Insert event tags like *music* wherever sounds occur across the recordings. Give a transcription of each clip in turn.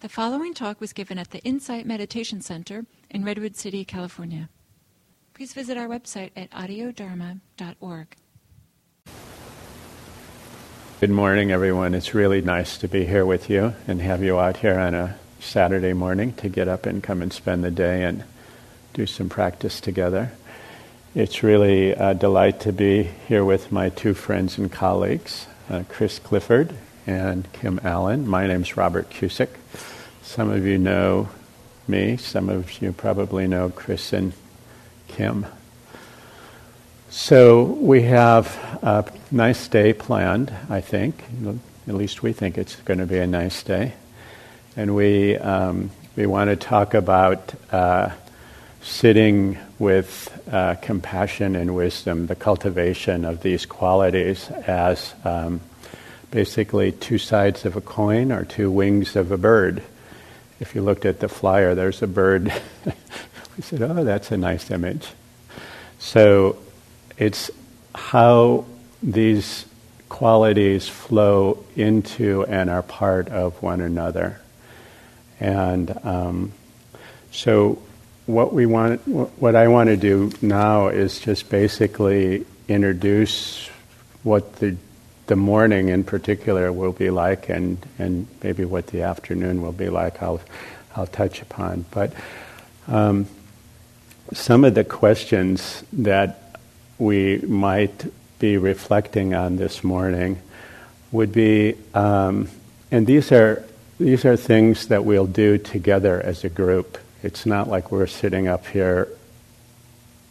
The following talk was given at the Insight Meditation Center in Redwood City, California. Please visit our website at audiodharma.org. Good morning, everyone. It's really nice to be here with you and have you out here on a Saturday morning to get up and come and spend the day and do some practice together. It's really a delight to be here with my two friends and colleagues, uh, Chris Clifford and Kim Allen. My name's Robert Cusick. Some of you know me, some of you probably know Chris and Kim. So we have a nice day planned, I think. At least we think it's going to be a nice day. And we, um, we want to talk about uh, sitting with uh, compassion and wisdom, the cultivation of these qualities as um, basically two sides of a coin or two wings of a bird. If you looked at the flyer, there's a bird. *laughs* we said, oh, that's a nice image. So it's how these qualities flow into and are part of one another. And um, so what we want, what I want to do now is just basically introduce what the the morning in particular will be like, and, and maybe what the afternoon will be like, I'll, I'll touch upon. But um, some of the questions that we might be reflecting on this morning would be, um, and these are, these are things that we'll do together as a group. It's not like we're sitting up here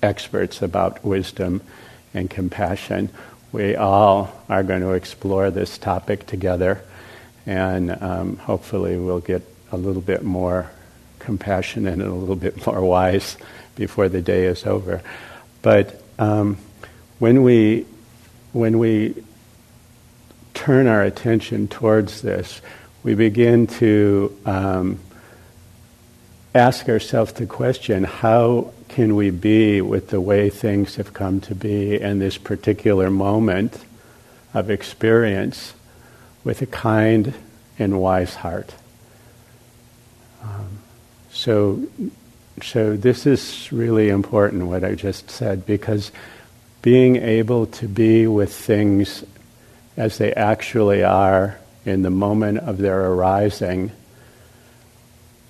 experts about wisdom and compassion we all are going to explore this topic together, and um, hopefully we'll get a little bit more compassionate and a little bit more *laughs* wise before the day is over. But um, when we when we turn our attention towards this, we begin to um, ask ourselves the question: How can we be with the way things have come to be in this particular moment of experience with a kind and wise heart? Um, so, so this is really important what I just said because being able to be with things as they actually are in the moment of their arising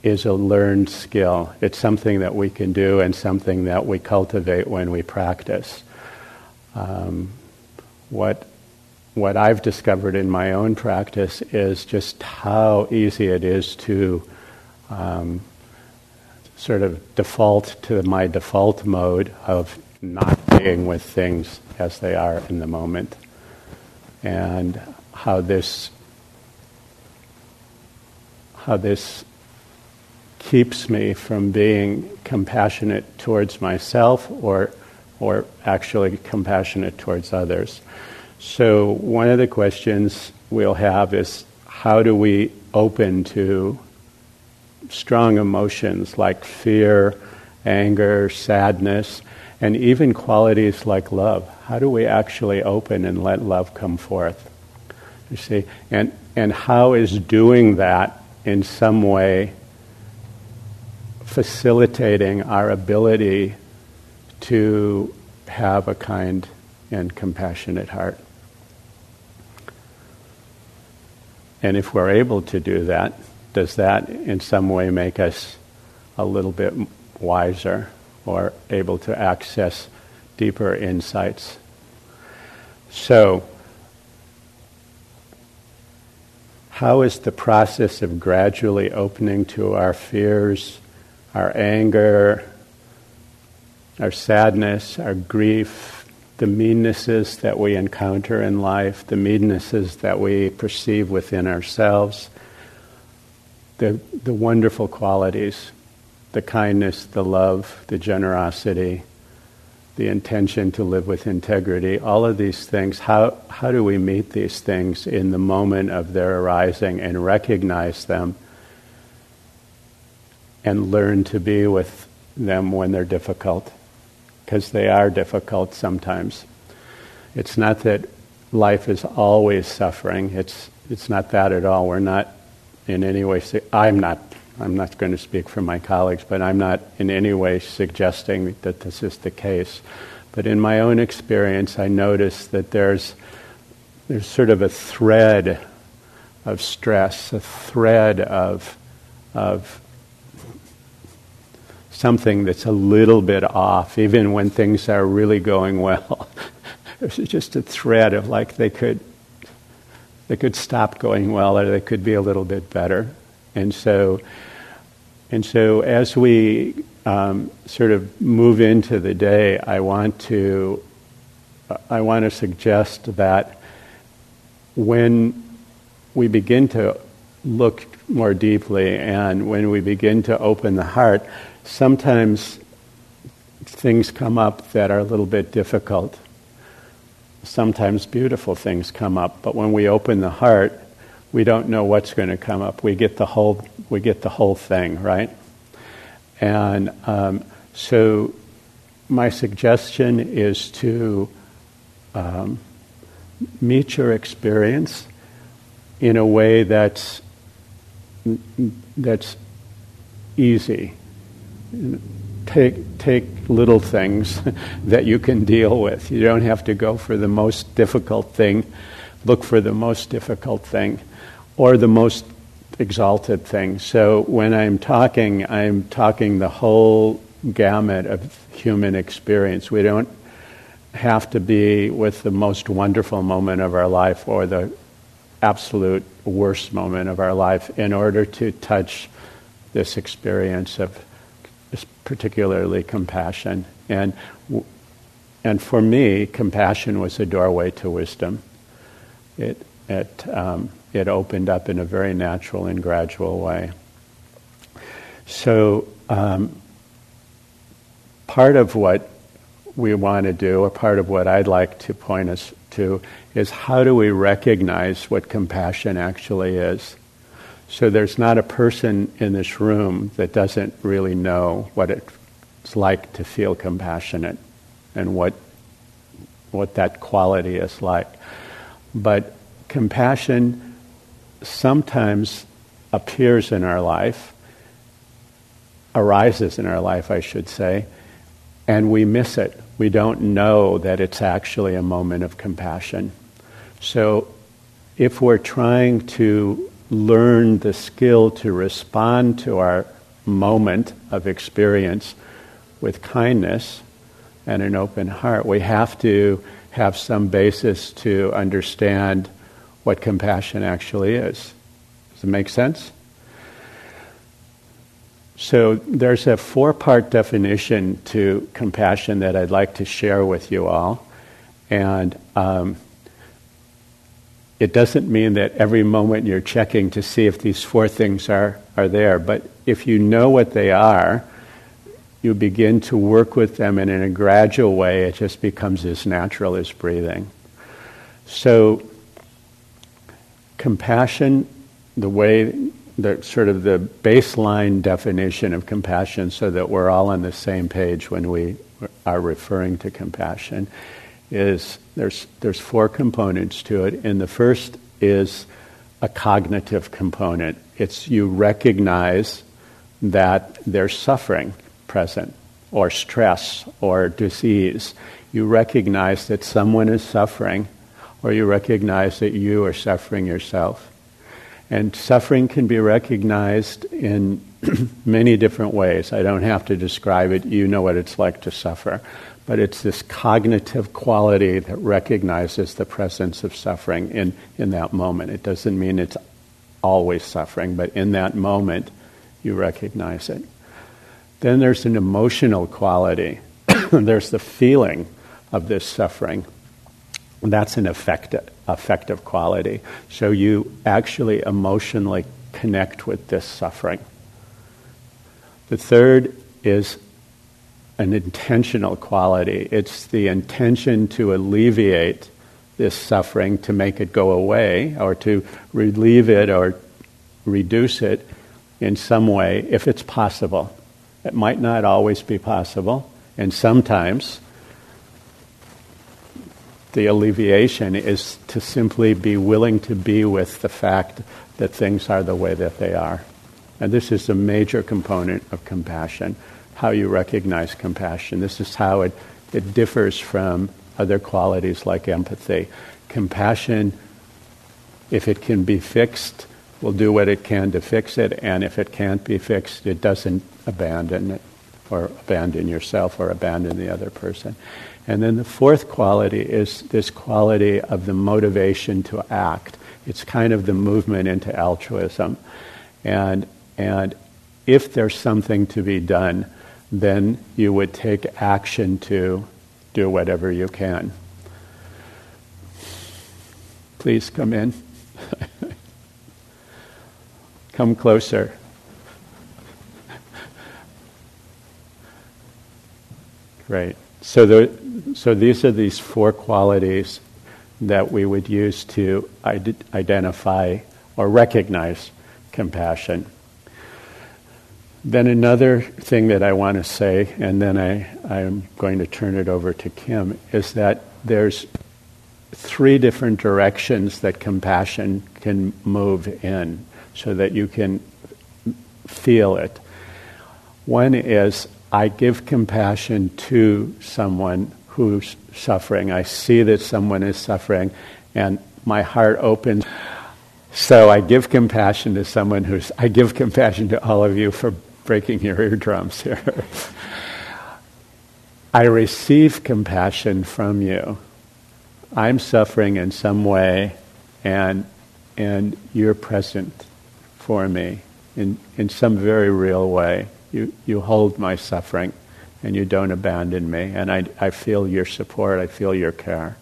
is a learned skill. It's something that we can do and something that we cultivate when we practice. Um, what what I've discovered in my own practice is just how easy it is to um, sort of default to my default mode of not being with things as they are in the moment, and how this how this keeps me from being compassionate towards myself or, or actually compassionate towards others. So, one of the questions we'll have is how do we open to strong emotions like fear, anger, sadness, and even qualities like love? How do we actually open and let love come forth? You see, and, and how is doing that in some way facilitating our ability to have a kind and compassionate heart. And if we're able to do that, does that in some way make us a little bit wiser or able to access deeper insights? So, how is the process of gradually opening to our fears, our anger, our sadness, our grief, the meannesses that we encounter in life, the meannesses that we perceive within ourselves, the, the wonderful qualities, the kindness, the love, the generosity, the intention to live with integrity, all of these things, how, how do we meet these things in the moment of their arising and recognize them? And learn to be with them when they're difficult, because they are difficult sometimes. It's not that life is always suffering, it's, it's not that at all. We're not in any way, I'm not, I'm not going to speak for my colleagues, but I'm not in any way suggesting that this is the case. But in my own experience, I notice that there's, there's sort of a thread of stress, a thread of, of something that's a little bit off, even when things are really going well. *laughs* There's just a thread of like they could, they could stop going well or they could be a little bit better. And so, and so as we um, sort of move into the day, I want to, I want to suggest that when we begin to look more deeply and when we begin to open the heart, sometimes things come up that are a little bit difficult. Sometimes beautiful things come up, but when we open the heart, we don't know what's going to come up. We get the whole, we get the whole thing, right? And um, so, my suggestion is to um, meet your experience in a way that's that's easy take take little things *laughs* that you can deal with. You don't have to go for the most difficult thing. Look for the most difficult thing or the most exalted thing. So when I'm talking, I'm talking the whole gamut of human experience. We don't have to be with the most wonderful moment of our life or the absolute worst moment of our life in order to touch this experience of particularly compassion. And, and for me, compassion was a doorway to wisdom. It, it, um, it opened up in a very natural and gradual way. So, um, part of what we want to do, or part of what I'd like to point us to, is how do we recognize what compassion actually is? So there's not a person in this room that doesn't really know what it's like to feel compassionate and what what that quality is like. But compassion sometimes appears in our life, arises in our life, I should say, and we miss it. We don't know that it's actually a moment of compassion. So if we're trying to learn the skill to respond to our moment of experience with kindness and an open heart, we have to have some basis to understand what compassion actually is. Does it make sense? So there's a four part definition to compassion that I'd like to share with you all. And um, it doesn't mean that every moment you're checking to see if these four things are, are there, but if you know what they are, you begin to work with them and in a gradual way it just becomes as natural as breathing. So, compassion, the way, the sort of the baseline definition of compassion, so that we're all on the same page when we are referring to compassion, is there's, there's four components to it, and the first is a cognitive component. It's you recognize that there's suffering present, or stress, or disease. You recognize that someone is suffering, or you recognize that you are suffering yourself. And suffering can be recognized in *clears throat* many different ways. I don't have to describe it, you know what it's like to suffer but it's this cognitive quality that recognizes the presence of suffering in, in that moment. It doesn't mean it's always suffering, but in that moment, you recognize it. Then there's an emotional quality. *coughs* there's the feeling of this suffering. That's an affective, affective quality. So you actually emotionally connect with this suffering. The third is an intentional quality. It's the intention to alleviate this suffering, to make it go away, or to relieve it or reduce it in some way if it's possible. It might not always be possible, and sometimes the alleviation is to simply be willing to be with the fact that things are the way that they are. And this is a major component of compassion, how you recognize compassion. This is how it, it differs from other qualities like empathy. Compassion, if it can be fixed, will do what it can to fix it, and if it can't be fixed, it doesn't abandon it, or abandon yourself, or abandon the other person. And then the fourth quality is this quality of the motivation to act. It's kind of the movement into altruism. And, and if there's something to be done, then you would take action to do whatever you can. Please come in. *laughs* come closer. Great. So, the, so these are these four qualities that we would use to identify or recognize compassion. Then another thing that I want to say, and then I, I'm going to turn it over to Kim, is that there's three different directions that compassion can move in so that you can feel it. One is I give compassion to someone who's suffering. I see that someone is suffering, and my heart opens. So I give compassion to someone who's. I give compassion to all of you for breaking your eardrums here. I receive compassion from you. I'm suffering in some way, and, and you're present for me in, in some very real way. You, you hold my suffering and you don't abandon me. And I, I feel your support, I feel your care.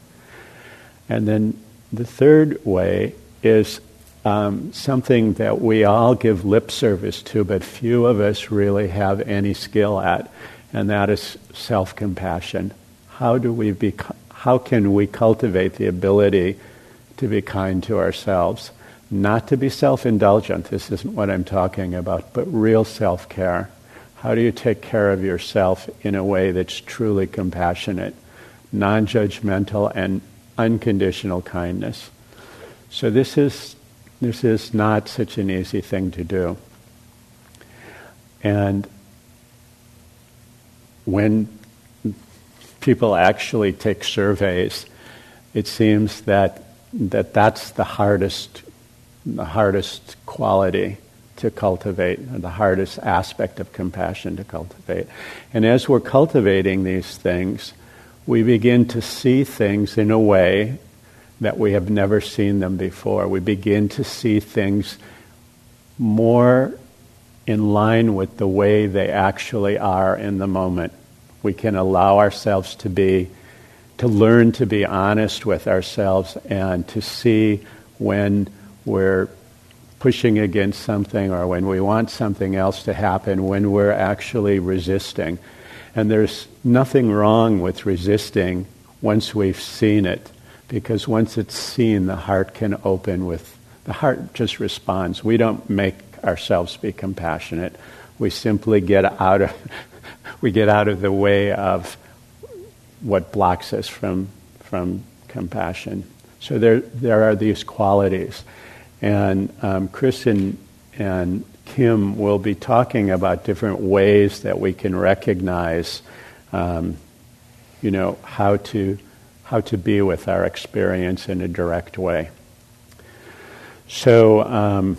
And then the third way is um, something that we all give lip service to, but few of us really have any skill at, and that is self compassion. How, do we be, how can we cultivate the ability to be kind to ourselves? Not to be self indulgent, this isn't what I'm talking about, but real self care. How do you take care of yourself in a way that's truly compassionate, non judgmental, and unconditional kindness? So, this is, this is not such an easy thing to do. And when people actually take surveys, it seems that, that that's the hardest, the hardest quality to cultivate, the hardest aspect of compassion to cultivate. And as we're cultivating these things, we begin to see things in a way that we have never seen them before. We begin to see things more in line with the way they actually are in the moment. We can allow ourselves to be, to learn to be honest with ourselves and to see when we're pushing against something or when we want something else to happen, when we're actually resisting. And there's nothing wrong with resisting once we've seen it, because once it's seen, the heart can open with, the heart just responds. We don't make ourselves be compassionate. We simply get out of, *laughs* we get out of the way of what blocks us from, from compassion. So there, there are these qualities. And um, Chris and, and Kim will be talking about different ways that we can recognize, um, you know, how to, how to be with our experience in a direct way. So um,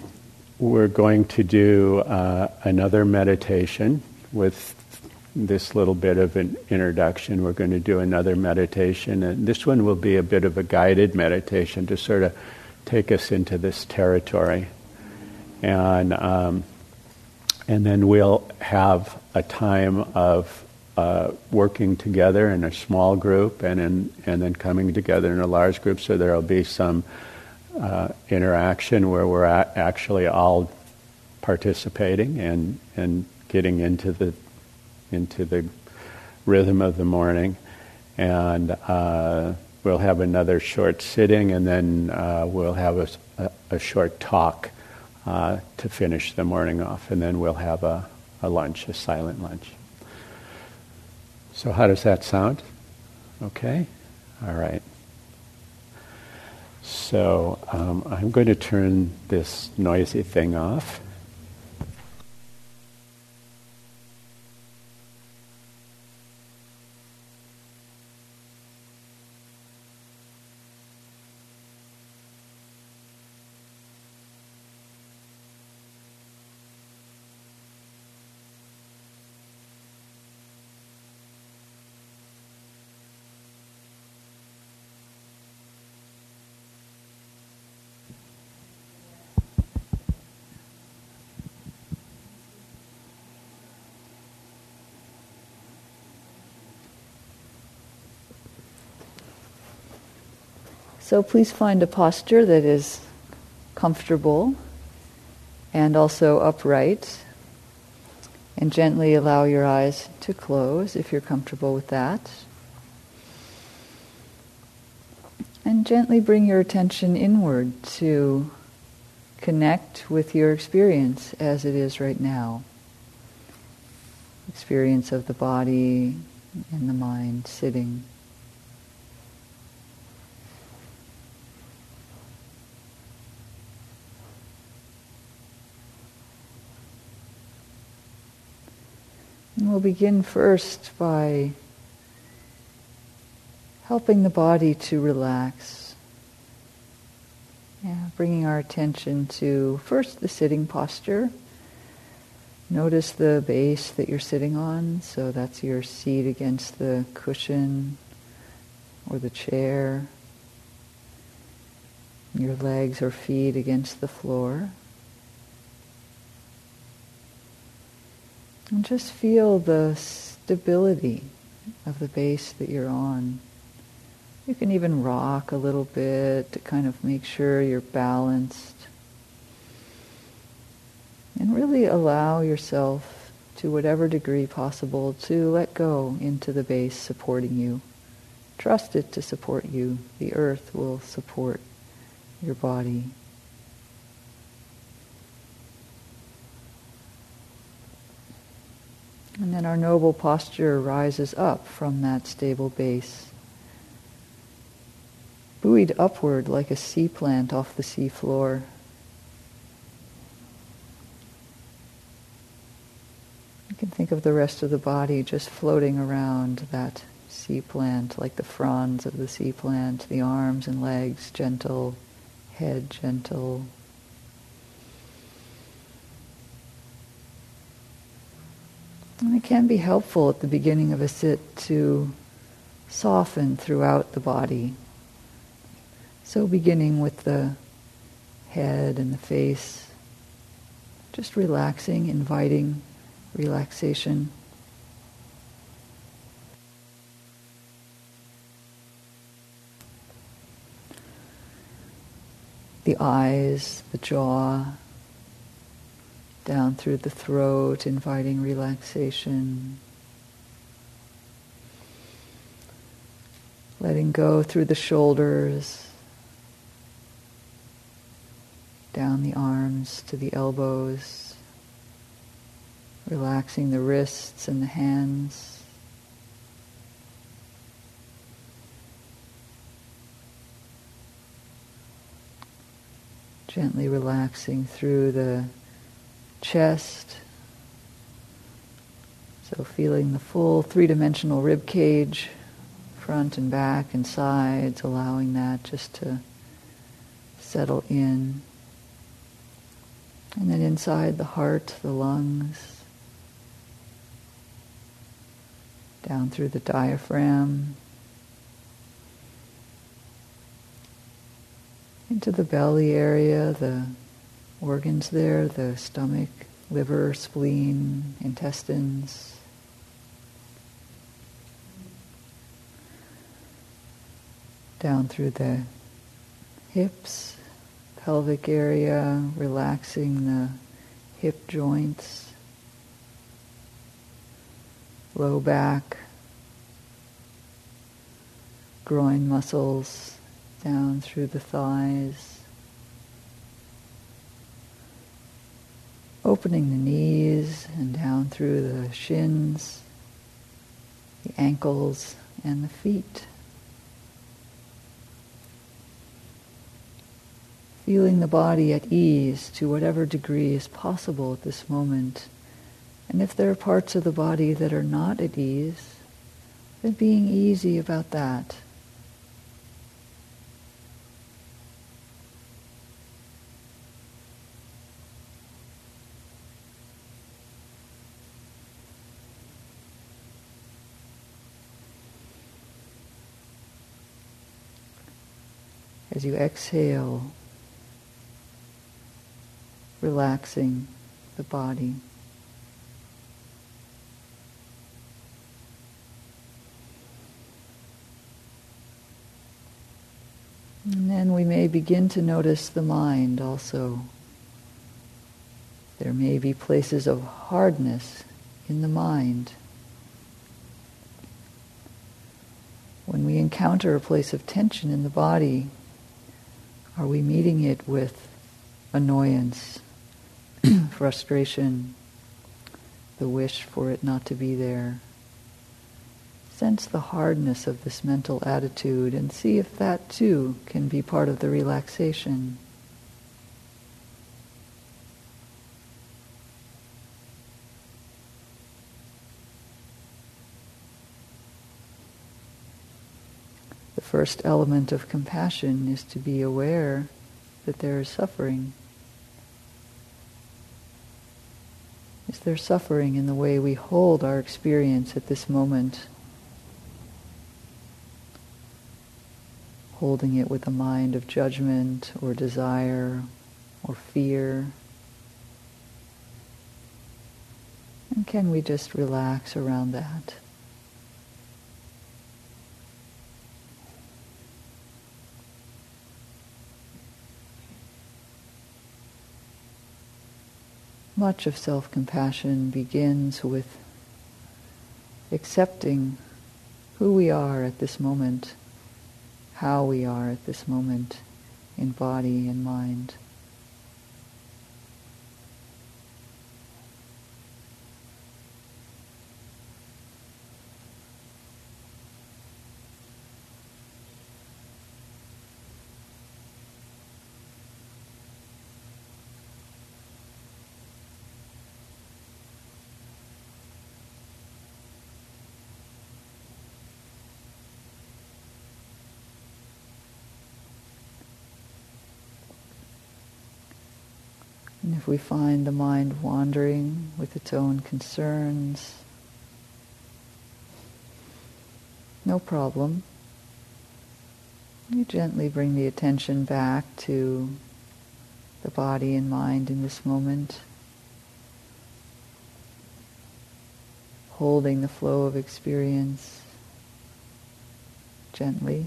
we're going to do uh, another meditation with this little bit of an introduction. We're going to do another meditation, and this one will be a bit of a guided meditation to sort of take us into this territory. And, um, and then we'll have a time of uh, working together in a small group and, in, and then coming together in a large group. So there will be some uh, interaction where we're actually all participating and, and getting into the, into the rhythm of the morning. And uh, We'll have another short sitting, and then uh, we'll have a, a, short talk uh, to finish the morning off, and then we'll have a, a lunch, a silent lunch. So, how does that sound? Okay? All right. So, um, I'm going to turn this noisy thing off. So please find a posture that is comfortable and also upright. And gently allow your eyes to close if you're comfortable with that. And gently bring your attention inward to connect with your experience as it is right now. Experience of the body and the mind sitting. We'll begin first by helping the body to relax. Yeah, bringing our attention to first the sitting posture. Notice the base that you're sitting on, so that's your seat against the cushion or the chair. Your legs or feet against the floor. And just feel the stability of the base that you're on. You can even rock a little bit to kind of make sure you're balanced. And really allow yourself, to whatever degree possible, to let go into the base supporting you. Trust it to support you. The earth will support your body. And then our noble posture rises up from that stable base, buoyed upward like a sea plant off the sea floor. You can think of the rest of the body just floating around that sea plant, like the fronds of the sea plant, the arms and legs gentle, head gentle, And it can be helpful at the beginning of a sit to soften throughout the body. So beginning with the head and the face, just relaxing, inviting relaxation. The eyes, the jaw, down through the throat, inviting relaxation. Letting go through the shoulders, down the arms to the elbows, relaxing the wrists and the hands. Gently relaxing through the chest. So feeling the full three-dimensional rib cage, front and back and sides, allowing that just to settle in. And then inside the heart, the lungs, down through the diaphragm, into the belly area, the organs there, the stomach, liver, spleen, intestines. Down through the hips, pelvic area, relaxing the hip joints, low back, groin muscles, down through the thighs. Opening the knees and down through the shins, the ankles, and the feet. feeling the body at ease to whatever degree is possible at this moment. And if there are parts of the body that are not at ease, then being easy about that. As you exhale, relaxing the body. And then we may begin to notice the mind also. There may be places of hardness in the mind. When we encounter a place of tension in the body, are we meeting it with annoyance, *clears throat* frustration, the wish for it not to be there. Sense the hardness of this mental attitude and see if that too can be part of the relaxation. First element of compassion is to be aware that there is suffering. Is there suffering in the way we hold our experience at this moment? Holding it with a mind of judgment or desire or fear. And can we just relax around that? Much of self compassion begins with accepting who we are at this moment, how we are at this moment in body and mind. And if we find the mind wandering with its own concerns, no problem. You gently bring the attention back to the body and mind in this moment, holding the flow of experience gently.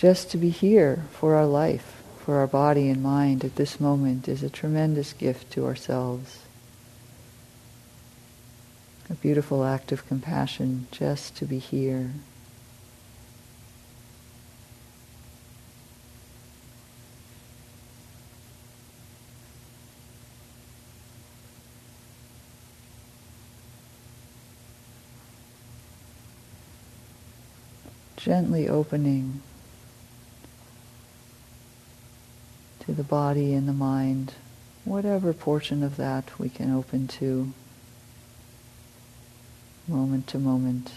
Just to be here for our life, for our body and mind at this moment is a tremendous gift to ourselves. A beautiful act of compassion just to be here. Gently opening to the body and the mind, whatever portion of that we can open to moment to moment.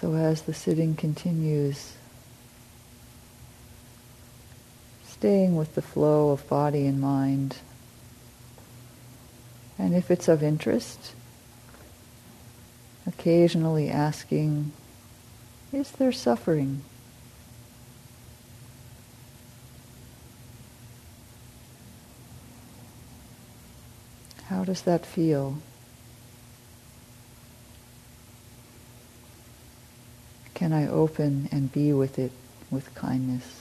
So as the sitting continues, staying with the flow of body and mind, and if it's of interest, occasionally asking, is there suffering? How does that feel? Can I open and be with it with kindness?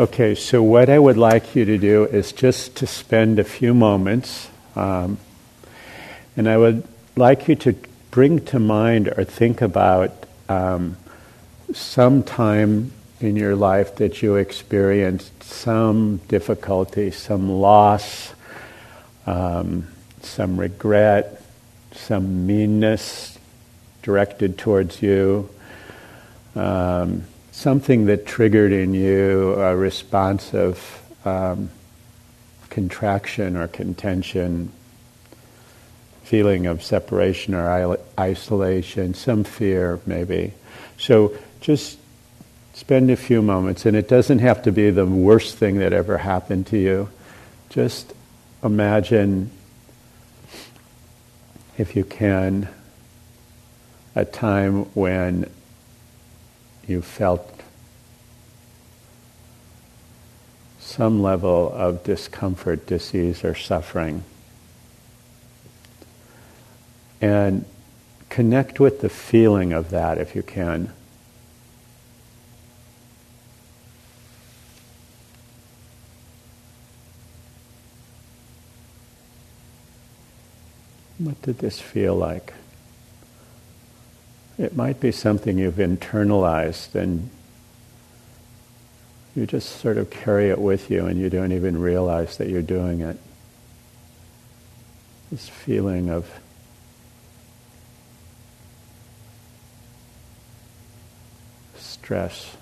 Okay, so what I would like you to do is just to spend a few moments, um, and I would like you to bring to mind or think about um, some time in your life that you experienced some difficulty, some loss, um, some regret, some meanness directed towards you, um, something that triggered in you a response of um, contraction or contention, feeling of separation or isolation, some fear maybe. So just spend a few moments, and it doesn't have to be the worst thing that ever happened to you. Just imagine, if you can, a time when you felt some level of discomfort, disease, or suffering. And connect with the feeling of that if you can. What did this feel like? It might be something you've internalized and you just sort of carry it with you and you don't even realize that you're doing it. This feeling of stress.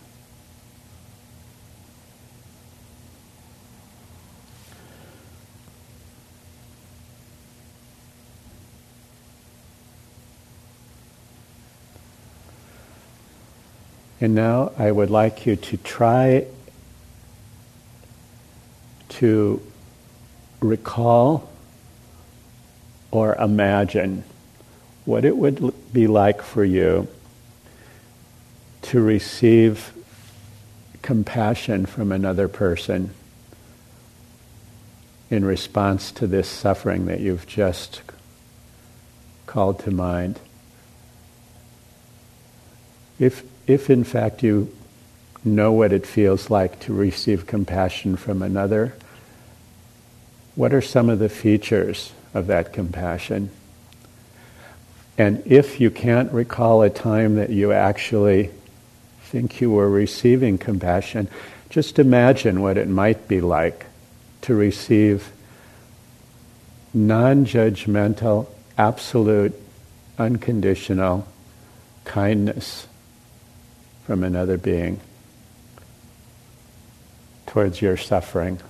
And now I would like you to try to recall or imagine what it would be like for you to receive compassion from another person in response to this suffering that you've just called to mind. If if in fact you know what it feels like to receive compassion from another, what are some of the features of that compassion? And if you can't recall a time that you actually think you were receiving compassion, just imagine what it might be like to receive non judgmental, absolute, unconditional kindness from another being towards your suffering.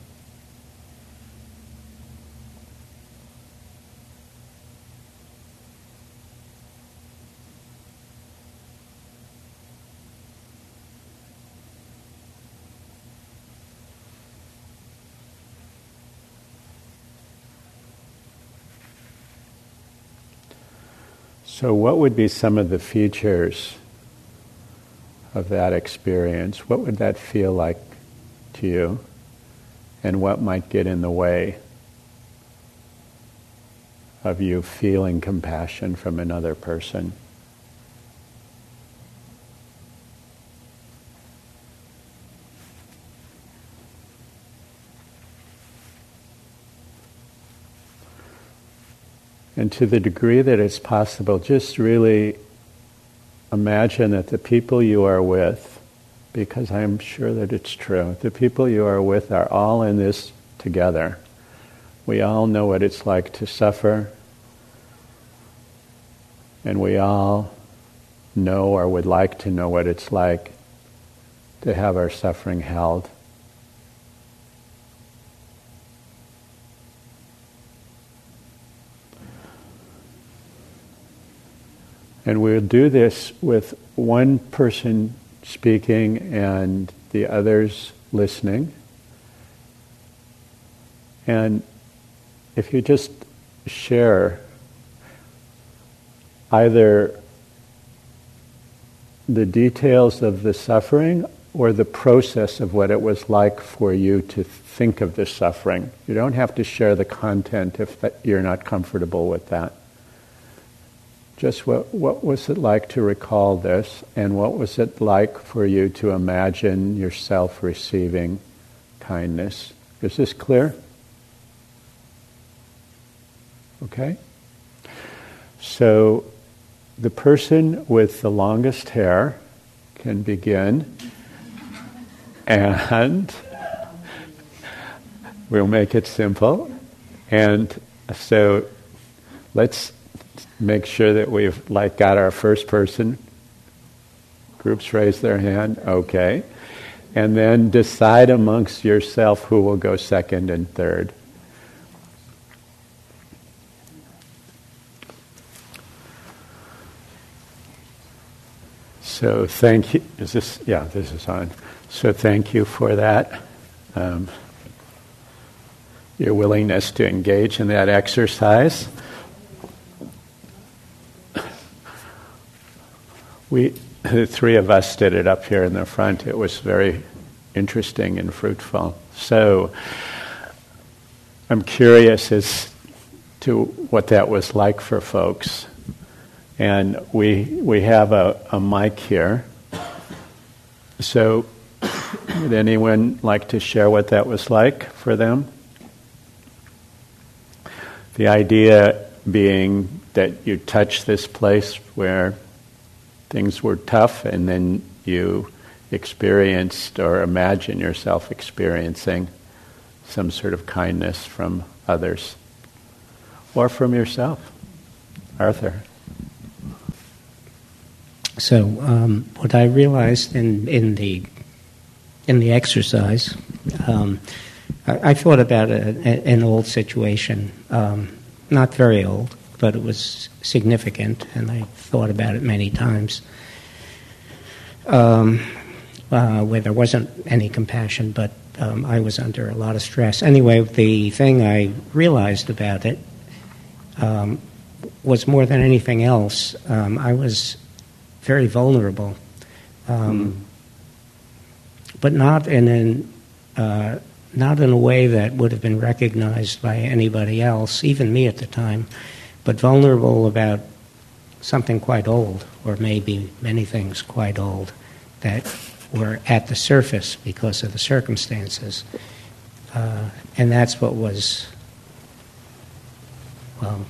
So, what would be some of the features of that experience, what would that feel like to you? And what might get in the way of you feeling compassion from another person? And to the degree that it's possible, just really imagine that the people you are with, because I'm sure that it's true, the people you are with are all in this together. We all know what it's like to suffer, and we all know or would like to know what it's like to have our suffering held. And we'll do this with one person speaking and the others listening. And if you just share either the details of the suffering or the process of what it was like for you to think of the suffering. You don't have to share the content if you're not comfortable with that. Just what, what was it like to recall this, and what was it like for you to imagine yourself receiving kindness. Is this clear? Okay? So the person with the longest hair can begin, and we'll make it simple. And so let's make sure that we've like got our first person. Groups raise their hand. Okay. And then decide amongst yourself who will go second and third. So thank you. Is this? Yeah, this is on. So thank you for that. Um, your willingness to engage in that exercise. We, the three of us, did it up here in the front. It was very interesting and fruitful. So I'm curious as to what that was like for folks. And we, we have a, a mic here. So, would anyone like to share what that was like for them? The idea being that you touch this place where things were tough and then you experienced or imagine yourself experiencing some sort of kindness from others or from yourself. Arthur. So um, what I realized in, in the in the exercise, um, I, I, thought about a, a, an old situation, um, not very old, but it was significant, and I thought about it many times. Um, uh, where there wasn't any compassion, but um, I was under a lot of stress. Anyway, the thing I realized about it um, was more than anything else, I was very vulnerable, um, mm. but not in an uh, not in a way that would have been recognized by anybody else, even me at the time, but vulnerable about something quite old, or maybe many things quite old, that were at the surface because of the circumstances. Uh, and that's what was, well,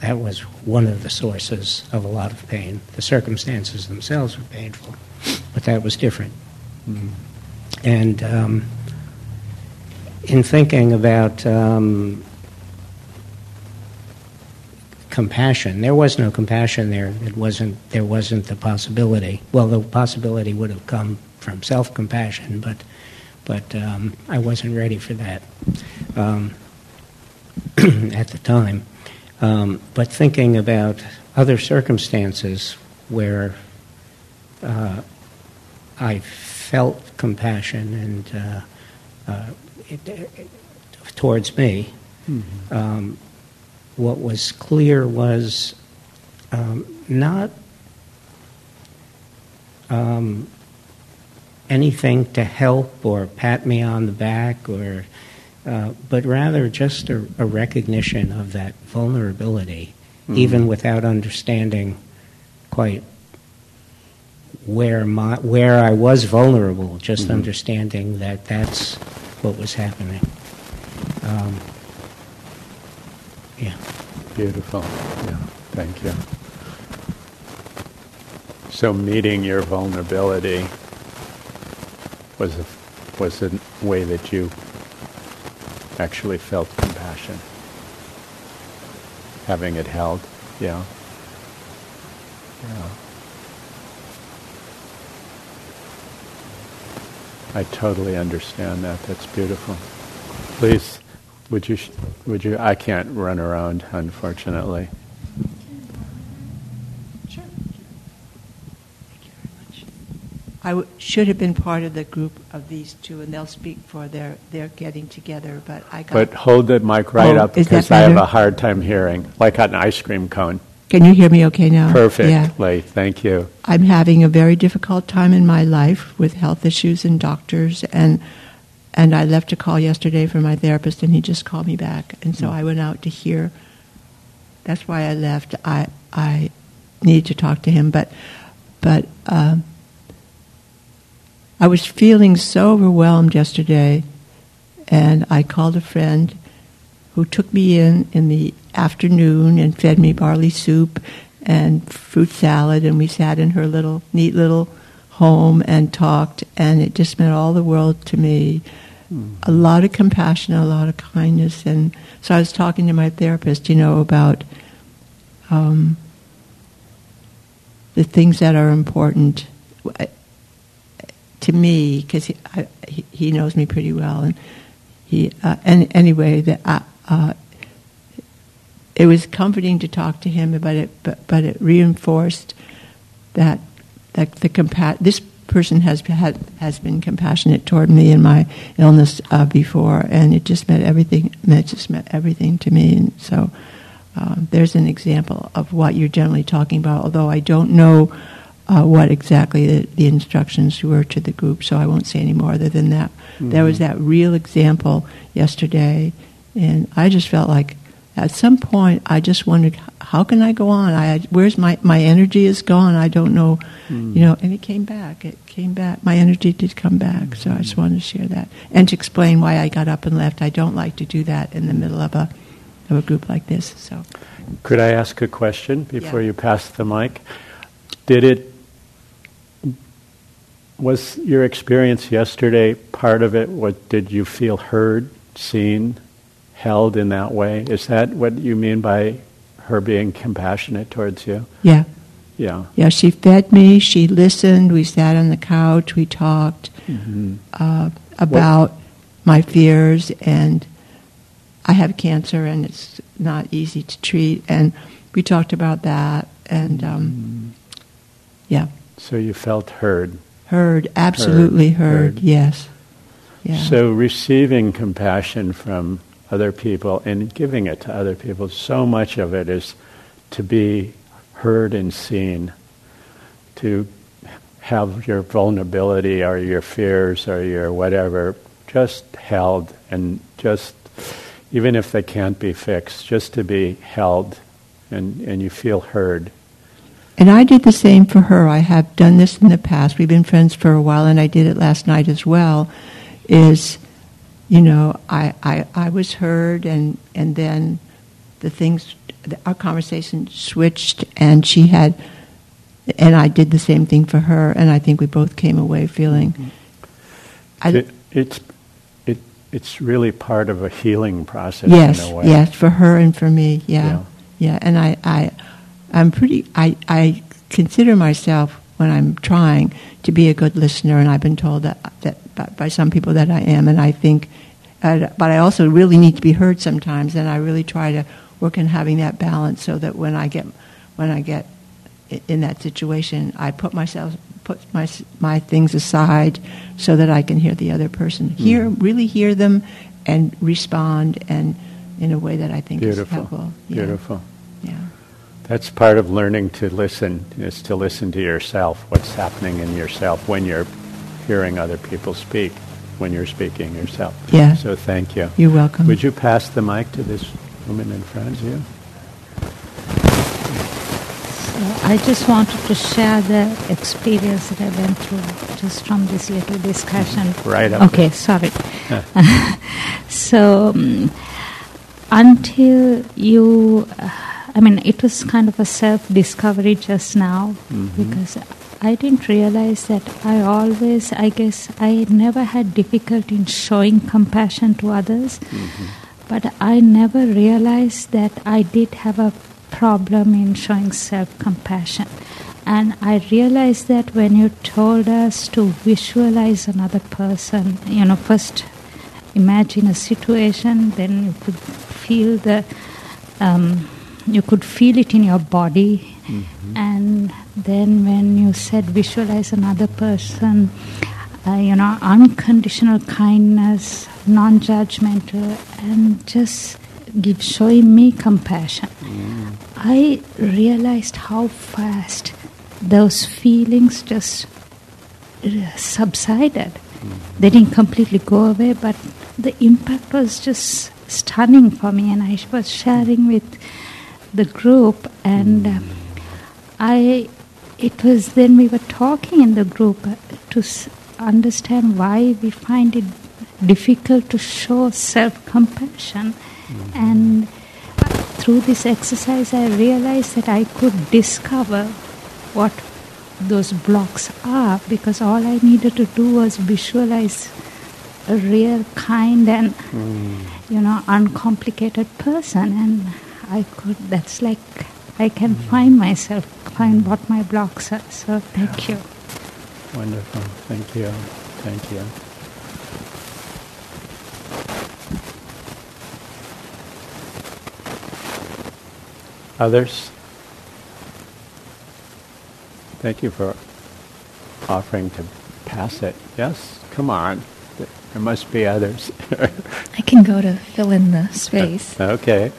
that was one of the sources of a lot of pain. The circumstances themselves were painful, but that was different. Mm-hmm. And um, in thinking about um, compassion, there was no compassion there. It wasn't. There wasn't the possibility. Well, the possibility would have come from self-compassion, but but um, I wasn't ready for that um, *clears throat* at the time. Um, but thinking about other circumstances where uh, I felt compassion and uh, uh, it, it, towards me, mm-hmm. What was clear was um, not um, anything to help or pat me on the back or uh, but rather just a, a, recognition of that vulnerability, mm-hmm. even without understanding quite where my where I was vulnerable. Just mm-hmm. understanding that that's what was happening. Um, yeah. Beautiful. Yeah. Thank you. So meeting your vulnerability was a, was a way that you actually felt compassion. Having it held, yeah. Yeah. I totally understand that. That's beautiful. Please, would you, would you, I can't run around, unfortunately. I w- should have been part of the group of these two, and they'll speak for their, their getting together. But I got. But hold the mic right oh, up because I have a hard time hearing, like an ice cream cone. Can you hear me okay now? Perfectly. Yeah. Thank you. I'm having a very difficult time in my life with health issues and doctors, and and I left a call yesterday for my therapist, and he just called me back, and so mm. I went out to hear. That's why I left. I I needed to talk to him, but but. Um, I was feeling so overwhelmed yesterday and I called a friend who took me in in the afternoon and fed me barley soup and fruit salad, and we sat in her little neat little home and talked, and it just meant all the world to me. Mm. A lot of compassion, a lot of kindness, and so I was talking to my therapist, you know, about um, the things that are important to me because he, he, knows me pretty well, and he uh, and anyway that uh, uh, it was comforting to talk to him, but it but, but it reinforced that that the compa- this person has had has been compassionate toward me in my illness uh, before, and it just meant everything. It just meant everything to me, and so. Uh, there's an example of what you're generally talking about, although I don't know uh, what exactly the, the, instructions were to the group, so I won't say any more other than that. Mm-hmm. There was that real example yesterday, and I just felt like at some point I just wondered, how can I go on? I, where's my, my energy is gone. I don't know, mm. you know, and it came back. It came back. My energy did come back, so I just wanted to share that. And to explain why I got up and left. I don't like to do that in the middle of a, of a group like this, so. Could I ask a question before yeah. you pass the mic? Did it was your experience yesterday part of it? What did you feel heard, seen, held in that way? Is that what you mean by her being compassionate towards you? Yeah. Yeah. Yeah, she fed me, she listened, we sat on the couch, we talked mm-hmm. uh, about what? my fears, and I have cancer and it's not easy to treat, and we talked about that, and um, mm-hmm. yeah. So you felt heard. Heard, absolutely heard, heard. yes. Yeah. So receiving compassion from other people and giving it to other people, so much of it is to be heard and seen, to have your vulnerability or your fears or your whatever just held and just, even if they can't be fixed, just to be held and, and you feel heard. And I did the same for her. I have done this in the past. We've been friends for a while, and I did it last night as well. Is, you know, I, I, I was heard, and, and then the things, our conversation switched, and she had, and I did the same thing for her, and I think we both came away feeling. Mm-hmm. I, it, it's, it, it's really part of a healing process yes, Yes, for her and for me, yeah. Yeah, yeah. and I, I I'm pretty. I I consider myself when I'm trying to be a good listener, and I've been told that that by, some people that I am, and I think, uh, but I also really need to be heard sometimes, and I really try to work in having that balance so that when I get when I get in that situation, I put myself put my my things aside so that I can hear the other person, mm. hear really hear them, and respond and in a way that I think Beautiful. is helpful. Yeah. Beautiful. Yeah. That's part of learning to listen, is to listen to yourself, what's happening in yourself when you're hearing other people speak, when you're speaking yourself. Yeah. So thank you. You're welcome. Would you pass the mic to this woman in front of you? So I just wanted to share the experience that I went through just from this little discussion. Right up. Okay, sorry. *laughs* so um, until you. Uh, I mean, it was kind of a self discovery just now mm-hmm. because I didn't realize that I always, I guess, I never had difficulty in showing compassion to others, mm-hmm. but I never realized that I did have a problem in showing self compassion. And I realized that when you told us to visualize another person, you know, first imagine a situation, then you could feel the. Um, you could feel it in your body. Mm-hmm. And then when you said visualize another person, uh, you know, unconditional kindness, non judgmental, and just give showing me compassion. Mm. I realized how fast those feelings just uh, subsided. Mm. They didn't completely go away, but the impact was just stunning for me. And I was sharing with the group, and uh, I. It was then we were talking in the group uh, to s- understand why we find it difficult to show self compassion. Mm-hmm. And through this exercise, I realized that I could discover what those blocks are because all I needed to do was visualize a real kind and mm. you know uncomplicated person and I could that's like I can mm. find myself find what my blocks are so thank you wonderful thank you thank you others Thank you for offering to pass it. Yes, come on. There must be others. *laughs* I can go to fill in the space. okay.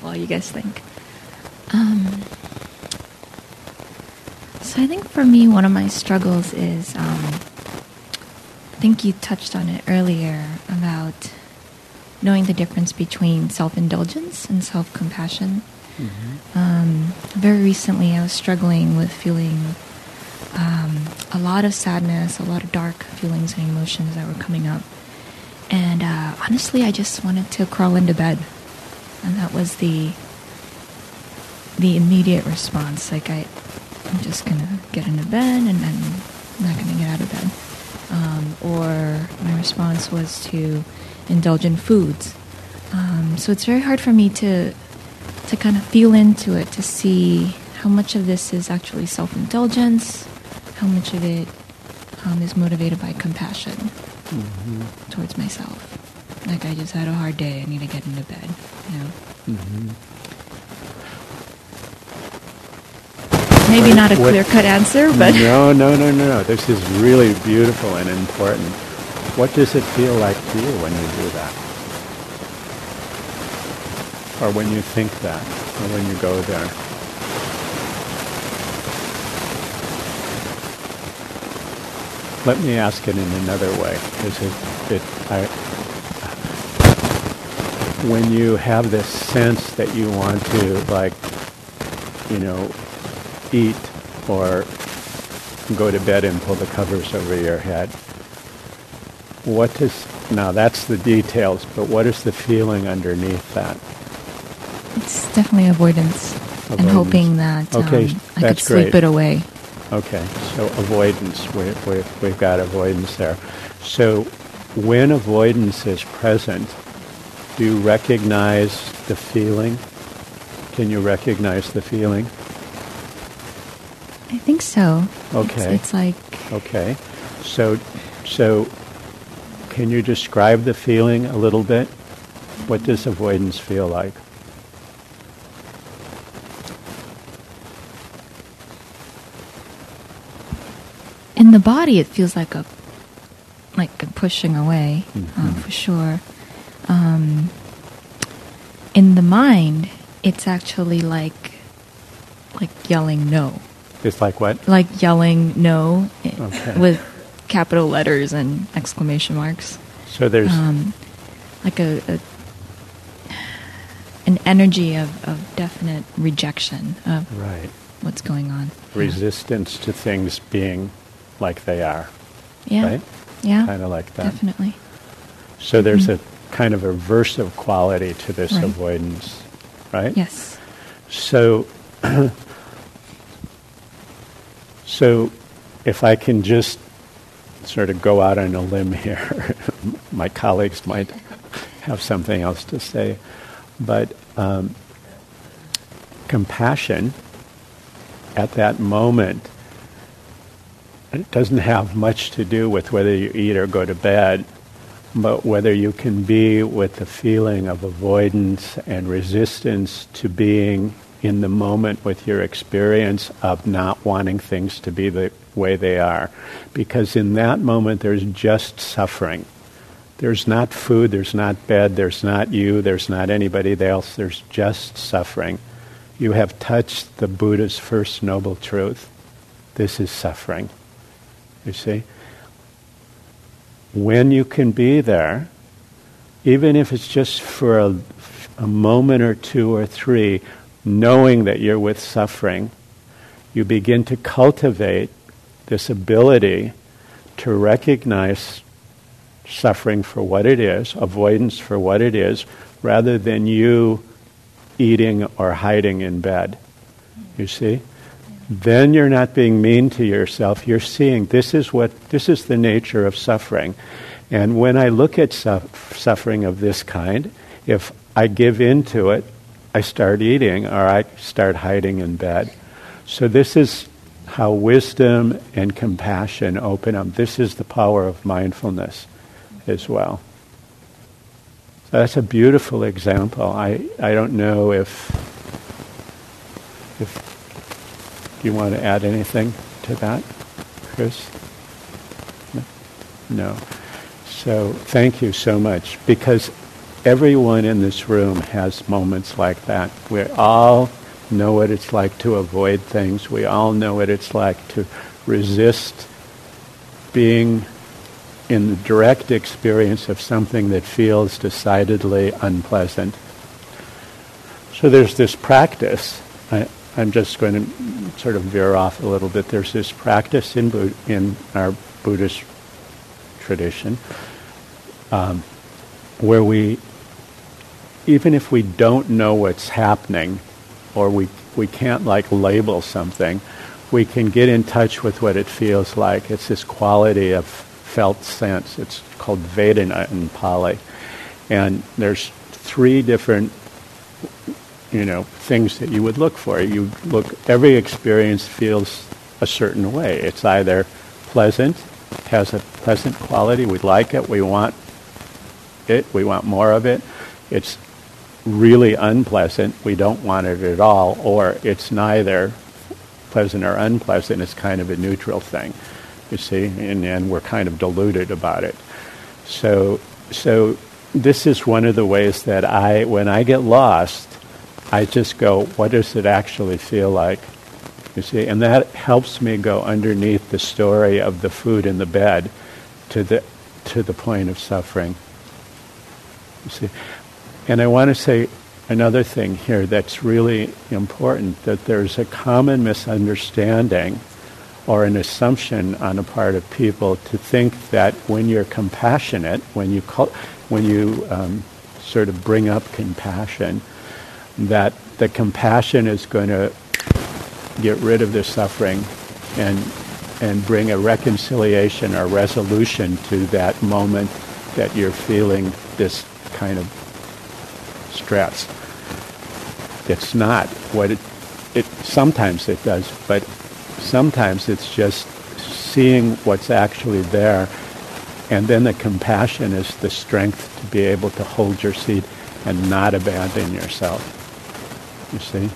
While you guys think. Um, so I think for me, one of my struggles is um, I think you touched on it earlier about knowing the difference between self indulgence and self compassion. Mm-hmm. Um, very recently, I was struggling with feeling um, a lot of sadness, a lot of dark feelings and emotions that were coming up. And uh, honestly, I just wanted to crawl into bed, and that was the the immediate response. Like I, I'm just gonna get into bed, and then I'm not gonna get out of bed. Um, or my response was to indulge in foods. Um, so it's very hard for me to to kind of feel into it to see how much of this is actually self indulgence, how much of it um, is motivated by compassion mm-hmm. towards myself. Like I just had a hard day, I need to get into bed. You know. Mm-hmm. Maybe not a clear cut answer, but. No, no, no, no, no. This is really beautiful and important. What does it feel like to you when you do that? or when you think that, or when you go there. Let me ask it in another way. Is it, it I, when you have this sense that you want to, like, you know, eat or go to bed and pull the covers over your head, what does, now that's the details, but what is the feeling underneath that? It's definitely avoidance, avoidance. and hoping that um, okay, I could sleep great. it away. Okay, so avoidance. We, we, we've got avoidance there. So when avoidance is present, do you recognize the feeling? Can you recognize the feeling? I think so. Okay. It's, it's, like okay. So, so can you describe the feeling a little bit? What does avoidance feel like? in the body, it feels like a like a pushing away uh, mm-hmm. uh, for sure. Um, in the mind, it's actually like like yelling no. It's like what? Like yelling no okay. with capital letters and exclamation marks. So there's um, like a, a, an energy of, of definite rejection of right. what's going on. Resistance yeah. to things being like they are. Yeah. Right? Yeah. Kind of like that. Definitely. So mm-hmm. there's a kind of aversive quality to this right. avoidance, right? Yes. So, *clears throat* so if I can just sort of go out on a limb here, *laughs* my colleagues might have something else to say, but um, compassion at that moment it doesn't have much to do with whether you eat or go to bed, but whether you can be with the feeling of avoidance and resistance to being in the moment with your experience of not wanting things to be the way they are. Because in that moment, there's just suffering. There's not food, there's not bed, there's not you, there's not anybody else, there's just suffering. You have touched the Buddha's first noble truth. This is suffering. You see? When you can be there, even if it's just for a, a moment or two or three, knowing that you're with suffering, you begin to cultivate this ability to recognize suffering for what it is, avoidance for what it is, rather than you eating or hiding in bed. You see? Then you're not being mean to yourself. You're seeing this is what this is the nature of suffering. And when I look at su- suffering of this kind, if I give in to it, I start eating or I start hiding in bed. So this is how wisdom and compassion open up. This is the power of mindfulness as well. So that's a beautiful example. I, I don't know if if you want to add anything to that, Chris. No. no. So thank you so much because everyone in this room has moments like that. We all know what it's like to avoid things. We all know what it's like to resist being in the direct experience of something that feels decidedly unpleasant. So there's this practice. I, am just going to sort of veer off a little bit. There's this practice in, in our Buddhist tradition um, where we, even if we don't know what's happening, or we, we can't like label something, we can get in touch with what it feels like. It's this quality of felt sense. It's called Vedana in Pali. And there's three different you know things that you would look for. You look every experience feels a certain way. It's either pleasant, has a pleasant quality, we like it, we want it, we want more of it. It's really unpleasant, we don't want it at all, or it's neither pleasant or unpleasant, it's kind of a neutral thing, you see, and, and we're kind of deluded about it. So, so this is one of the ways that I, when I get lost, I just go, what does it actually feel like? You see, and that helps me go underneath the story of the food in the bed to the, to the point of suffering. You see, and I want to say another thing here that's really important that there's a common misunderstanding or an assumption on the part of people to think that when you're compassionate, when you, call, when you um, sort of bring up compassion, that the compassion is going to get rid of the suffering and, and bring a reconciliation or resolution to that moment that you're feeling this kind of stress. It's not what it, it sometimes it does, but sometimes it's just seeing what's actually there and then the compassion is the strength to be able to hold your seat and not abandon yourself. You see?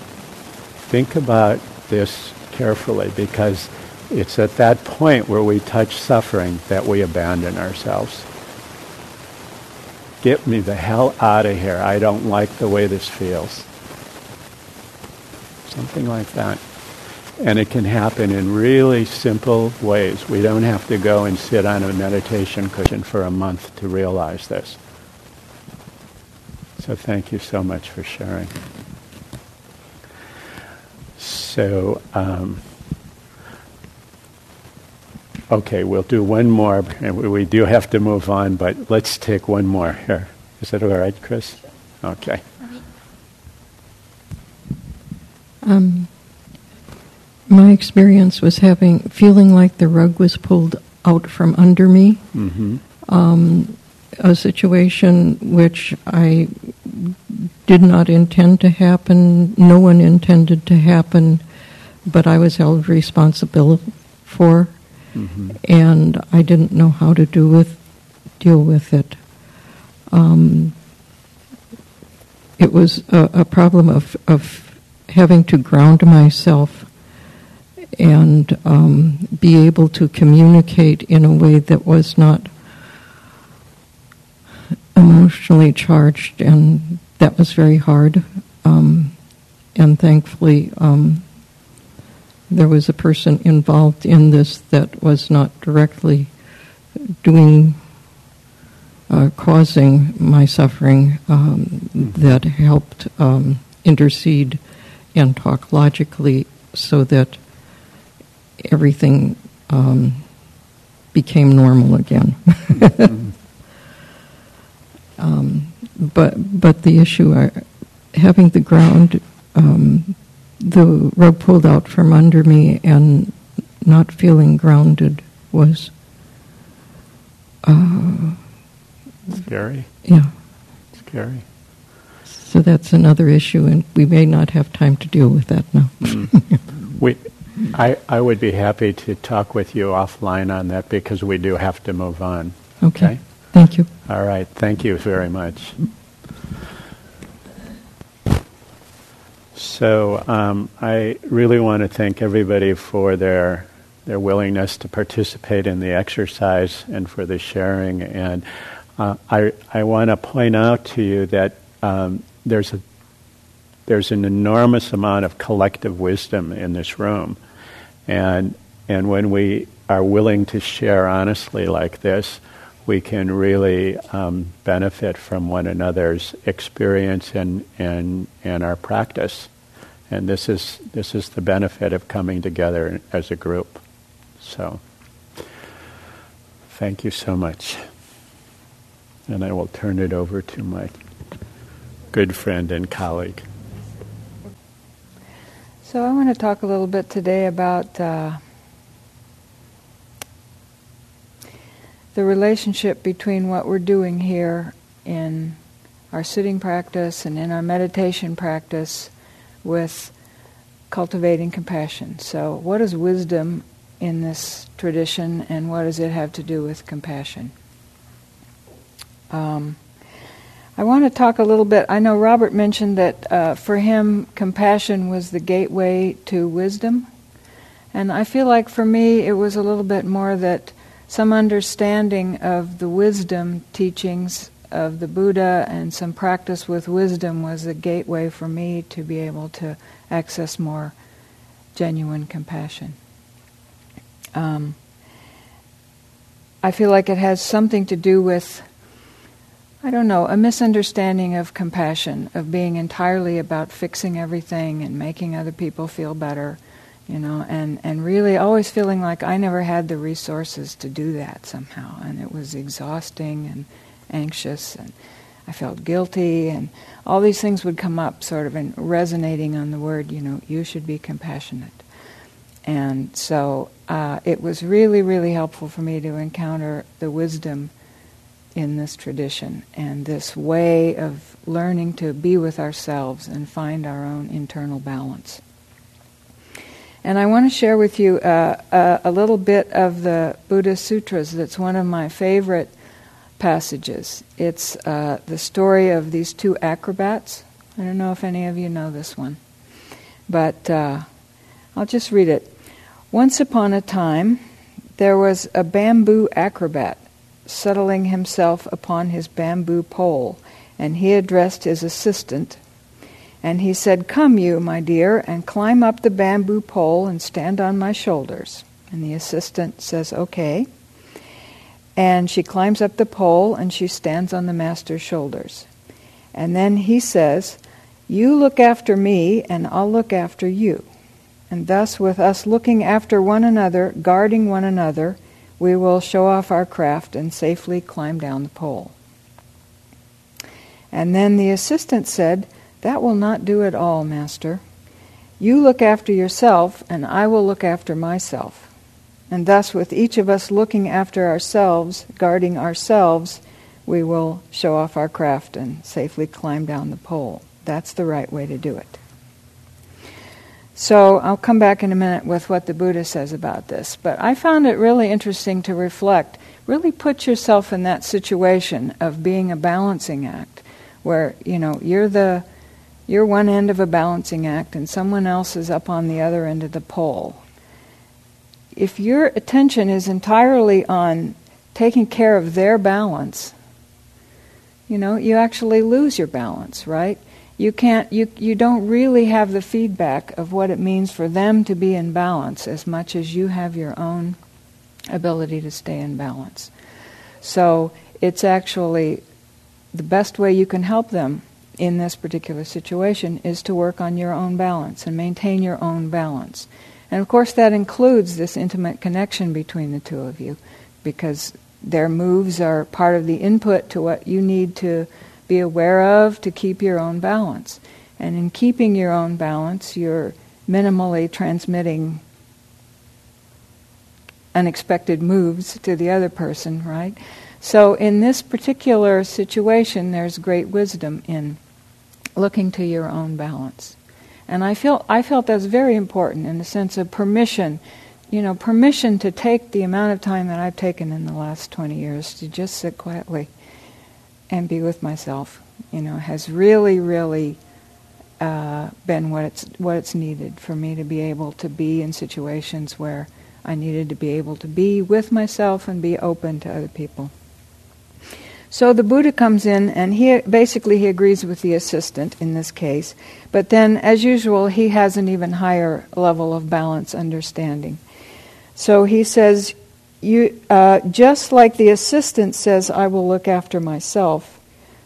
Think about this carefully because it's at that point where we touch suffering that we abandon ourselves. Get me the hell out of here. I don't like the way this feels. Something like that. And it can happen in really simple ways. We don't have to go and sit on a meditation cushion for a month to realize this. So thank you so much for sharing. So, um, Okay, we'll do one more, and we do have to move on, but let's take one more here. Is that all right, Chris? Okay. Um, my experience was having feeling like the rug was pulled out from under me. Mm-hmm. Um, a situation which I did not intend to happen, no one intended to happen, but I was held responsible for mm-hmm. and I didn't know how to do with deal with it. Um, it was a, a, problem of of having to ground myself and um, be able to communicate in a way that was not emotionally charged, and that was very hard. Um, and thankfully, um, there was a person involved in this that was not directly doing uh, causing my suffering um, mm-hmm. that helped um, intercede and talk logically so that everything um, became normal again. mm-hmm. *laughs* but but the issue, uh, having the ground, um, the rug pulled out from under me, and not feeling grounded was. Uh, Scary. yeah. Scary. So that's another issue, and we may not have time to deal with that now. *laughs* We, I, I would be happy to talk with you offline on that because we do have to move on. Okay. Thank you. All right. Thank you very much. So um, I really want to thank everybody for their their willingness to participate in the exercise and for the sharing. And uh, I I want to point out to you that um, there's a there's an enormous amount of collective wisdom in this room, and and when we are willing to share honestly like this, we can really um, benefit from one another's experience and, and, and our practice. And this is, this is the benefit of coming together as a group. So, thank you so much. And I will turn it over to my good friend and colleague. So, I want to talk a little bit today about. Uh, the relationship between what we're doing here in our sitting practice and in our meditation practice with cultivating compassion. So, what is wisdom in this tradition, and what does it have to do with compassion? Um, I want to talk a little bit. I know Robert mentioned that uh, for him, compassion was the gateway to wisdom. And I feel like for me, it was a little bit more that some understanding of the wisdom teachings of the Buddha and some practice with wisdom was a gateway for me to be able to access more genuine compassion. Um, I feel like it has something to do with, I don't know, a misunderstanding of compassion, of being entirely about fixing everything and making other people feel better you know, and, and really always feeling like I never had the resources to do that somehow. And it was exhausting and anxious, and I felt guilty, and all these things would come up sort of in resonating on the word, you know, you should be compassionate. And so uh, it was really, really helpful for me to encounter the wisdom in this tradition and this way of learning to be with ourselves and find our own internal balance. And I want to share with you uh, uh, a little bit of the Buddha Sutras that's one of my favorite passages. It's uh, the story of these two acrobats. I don't know if any of you know this one, but uh, I'll just read it. Once upon a time, there was a bamboo acrobat settling himself upon his bamboo pole, and he addressed his assistant and he said, Come, you, my dear, and climb up the bamboo pole and stand on my shoulders. And the assistant says, Okay. And she climbs up the pole and she stands on the master's shoulders. And then he says, You look after me, and I'll look after you. And thus, with us looking after one another, guarding one another, we will show off our craft and safely climb down the pole. And then the assistant said, that will not do at all, Master. You look after yourself, and I will look after myself. And thus, with each of us looking after ourselves, guarding ourselves, we will show off our craft and safely climb down the pole. That's the right way to do it. So, I'll come back in a minute with what the Buddha says about this. But I found it really interesting to reflect. Really put yourself in that situation of being a balancing act, where, you know, you're the you're one end of a balancing act and someone else is up on the other end of the pole. If your attention is entirely on taking care of their balance, you know, you actually lose your balance, right? You can't you you don't really have the feedback of what it means for them to be in balance as much as you have your own ability to stay in balance. So, it's actually the best way you can help them in this particular situation is to work on your own balance and maintain your own balance. And of course, that includes this intimate connection between the two of you because their moves are part of the input to what you need to be aware of to keep your own balance. And in keeping your own balance, you're minimally transmitting unexpected moves to the other person, right? So in this particular situation, there's great wisdom in looking to your own balance. And I feel I felt that's very important in the sense of permission, you know, permission to take the amount of time that I've taken in the last 20 years to just sit quietly and be with myself, you know, has really, really uh, been what it's what it's needed for me to be able to be in situations where I needed to be able to be with myself and be open to other people. So the Buddha comes in and he basically he agrees with the assistant in this case, but then as usual he has an even higher level of balance understanding. So he says, "You uh, just like the assistant says, I will look after myself,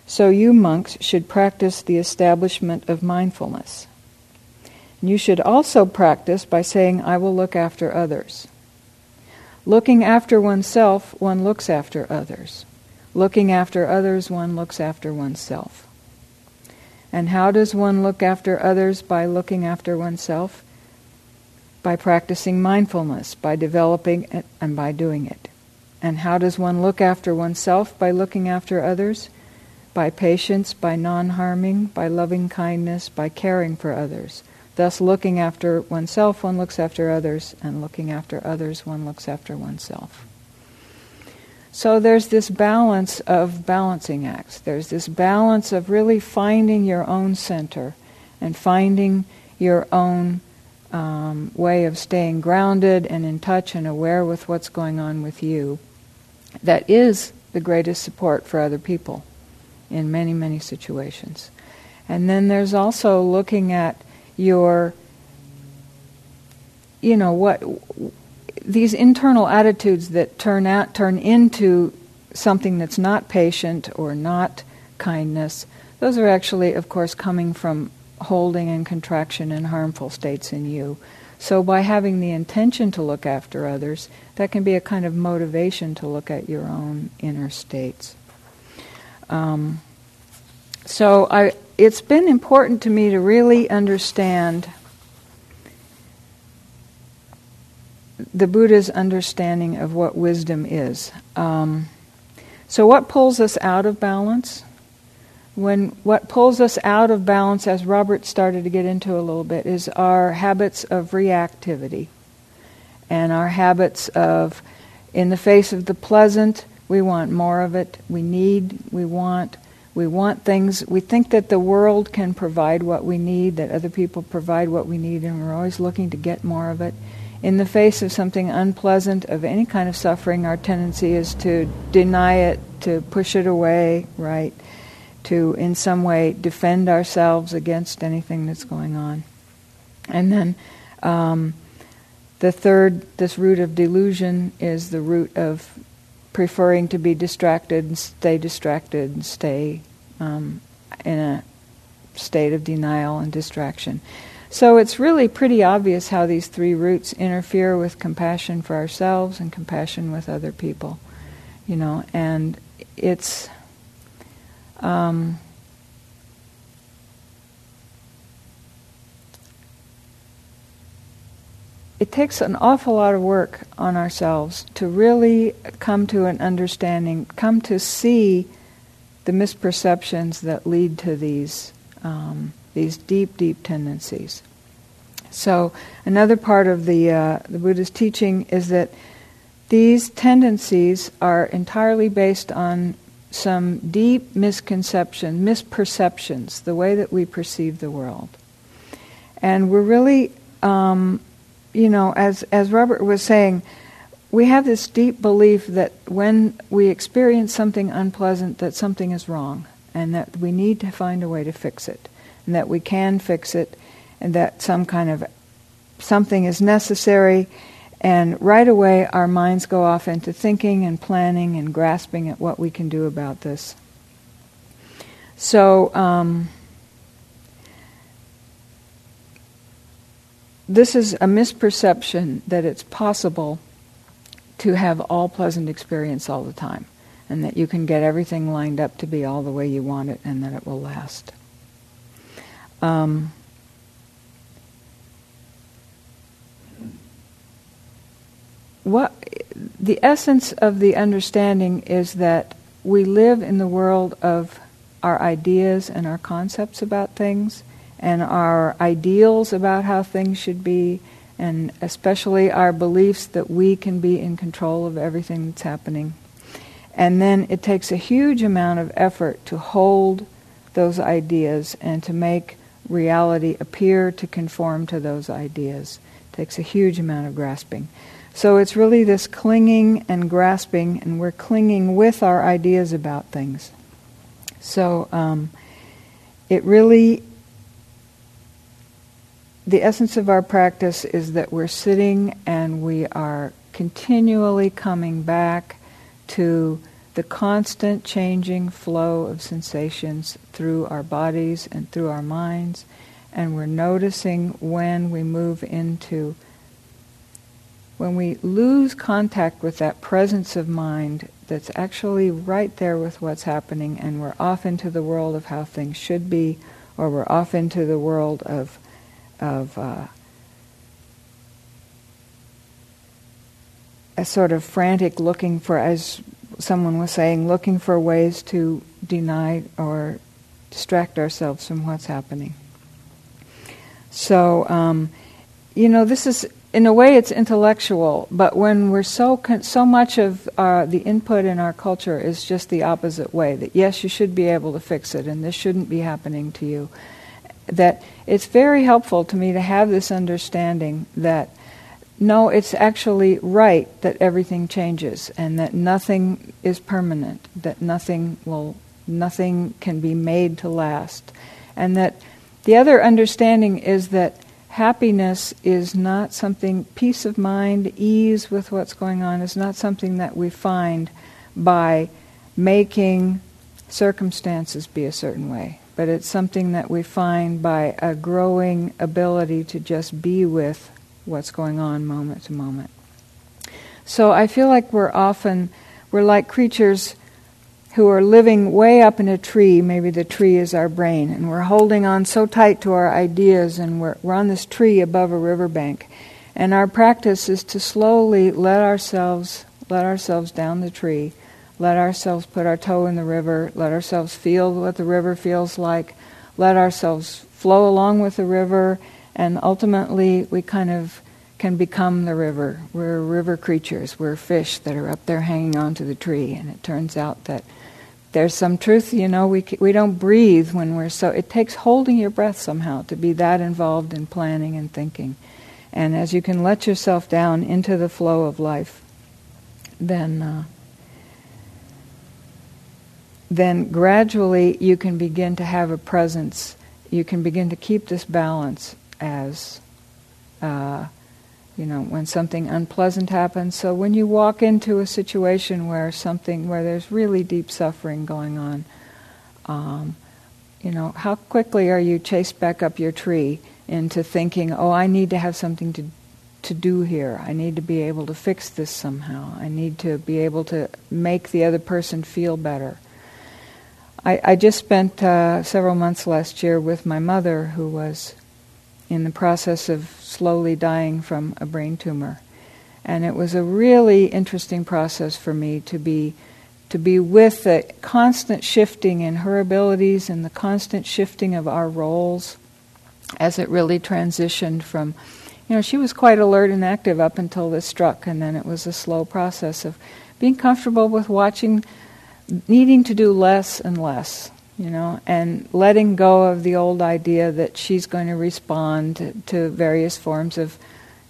so you monks should practice the establishment of mindfulness. You should also practice by saying, I will look after others. Looking after oneself, one looks after others." Looking after others, one looks after oneself. And how does one look after others by looking after oneself? By practicing mindfulness, by developing it, and by doing it. And how does one look after oneself by looking after others? By patience, by non harming, by loving kindness, by caring for others. Thus, looking after oneself, one looks after others, and looking after others, one looks after oneself. So there's this balance of balancing acts. There's this balance of really finding your own center and finding your own um, way of staying grounded and in touch and aware with what's going on with you. That is the greatest support for other people in many, many situations. And then there's also looking at your, you know, what these internal attitudes that turn out turn into something that's not patient or not kindness, those are actually, of course, coming from holding and contraction and harmful states in you. So, by having the intention to look after others, that can be a kind of motivation to look at your own inner states. Um, so, I, it's been important to me to really understand the Buddha's understanding of what wisdom is. Um, so, what pulls us out of balance? When what pulls us out of balance, as Robert started to get into a little bit, is our habits of reactivity and our habits of, in the face of the pleasant, we want more of it. We need, we want, we want things. We think that the world can provide what we need, that other people provide what we need, and we're always looking to get more of it in the face of something unpleasant, of any kind of suffering, our tendency is to deny it, to push it away, right? To, in some way, defend ourselves against anything that's going on. And then um, the third, this root of delusion, is the root of preferring to be distracted and stay distracted and stay um, in a state of denial and distraction. So it's really pretty obvious how these three roots interfere with compassion for ourselves and compassion with other people, you know, and it's. Um, it takes an awful lot of work on ourselves to really come to an understanding, come to see the misperceptions that lead to these um, these deep, deep tendencies. So, another part of the, uh, the Buddha's teaching is that these tendencies are entirely based on some deep misconceptions, misperceptions, the way that we perceive the world. And we're really, um, you know, as, as Robert was saying, we have this deep belief that when we experience something unpleasant, that something is wrong, and that we need to find a way to fix it and that we can fix it, and that some kind of something is necessary, and right away our minds go off into thinking and planning and grasping at what we can do about this. So, um, this is a misperception that it's possible to have all pleasant experience all the time. and that you can get everything lined up to be all the way you want it and that it will last. Um, what the essence of the understanding is that we live in the world of our ideas and our concepts about things and our ideals about how things should be and especially our beliefs that we can be in control of everything that's happening. And then it takes a huge amount of effort to hold those ideas and to make reality appear to conform to those ideas. It takes a huge amount of grasping. So it's really this clinging and grasping, and we're clinging with our ideas about things. So um, it really, the essence of our practice is that we're sitting and we are continually coming back to the constant changing flow of sensations through our bodies and through our minds, and we're noticing when we move into when we lose contact with that presence of mind that's actually right there with what's happening, and we're off into the world of how things should be, or we're off into the world of, of uh, a sort of frantic looking for, as someone was saying, looking for ways to deny or distract ourselves from what's happening. So, um, you know, this is in a way it's intellectual, but when we're so con- so much of uh, the input in our culture is just the opposite way. That yes, you should be able to fix it, and this shouldn't be happening to you. That it's very helpful to me to have this understanding that no, it's actually right that everything changes, and that nothing is permanent. That nothing will, nothing can be made to last, and that the other understanding is that happiness is not something, peace of mind, ease with what's going on, is not something that we find by making circumstances be a certain way, but it's something that we find by a growing ability to just be with what's going on moment to moment. So I feel like we're often, we're like creatures who are living way up in a tree. Maybe the tree is our brain, and we're holding on so tight to our ideas, and we're, we're on this tree above a riverbank. And our practice is to slowly let ourselves let ourselves down the tree, let ourselves put our toe in the river, let ourselves feel what the river feels like, let ourselves flow along with the river, and ultimately we kind of can become the river. We're river creatures. We're fish that are up there hanging onto the tree, and it turns out that there's some truth, you know, we, we don't breathe when we're so, it takes holding your breath somehow to be that involved in planning and thinking. And as you can let yourself down into the flow of life, then, uh, then gradually you can begin to have a presence. You can begin to keep this balance as uh, you know, when something unpleasant happens. So when you walk into a situation where something, where there's really deep suffering going on, um, you know, how quickly are you chased back up your tree into thinking, oh, I need to have something to to do here. I need to be able to fix this somehow. I need to be able to make the other person feel better. I, I just spent uh, several months last year with my mother, who was in the process of slowly dying from a brain tumor. And it was a really interesting process for me to be to be with the constant shifting in her abilities and the constant shifting of our roles as it really transitioned from you know she was quite alert and active up until this struck and then it was a slow process of being comfortable with watching needing to do less and less you know, and letting go of the old idea that she's going to respond to, various forms of,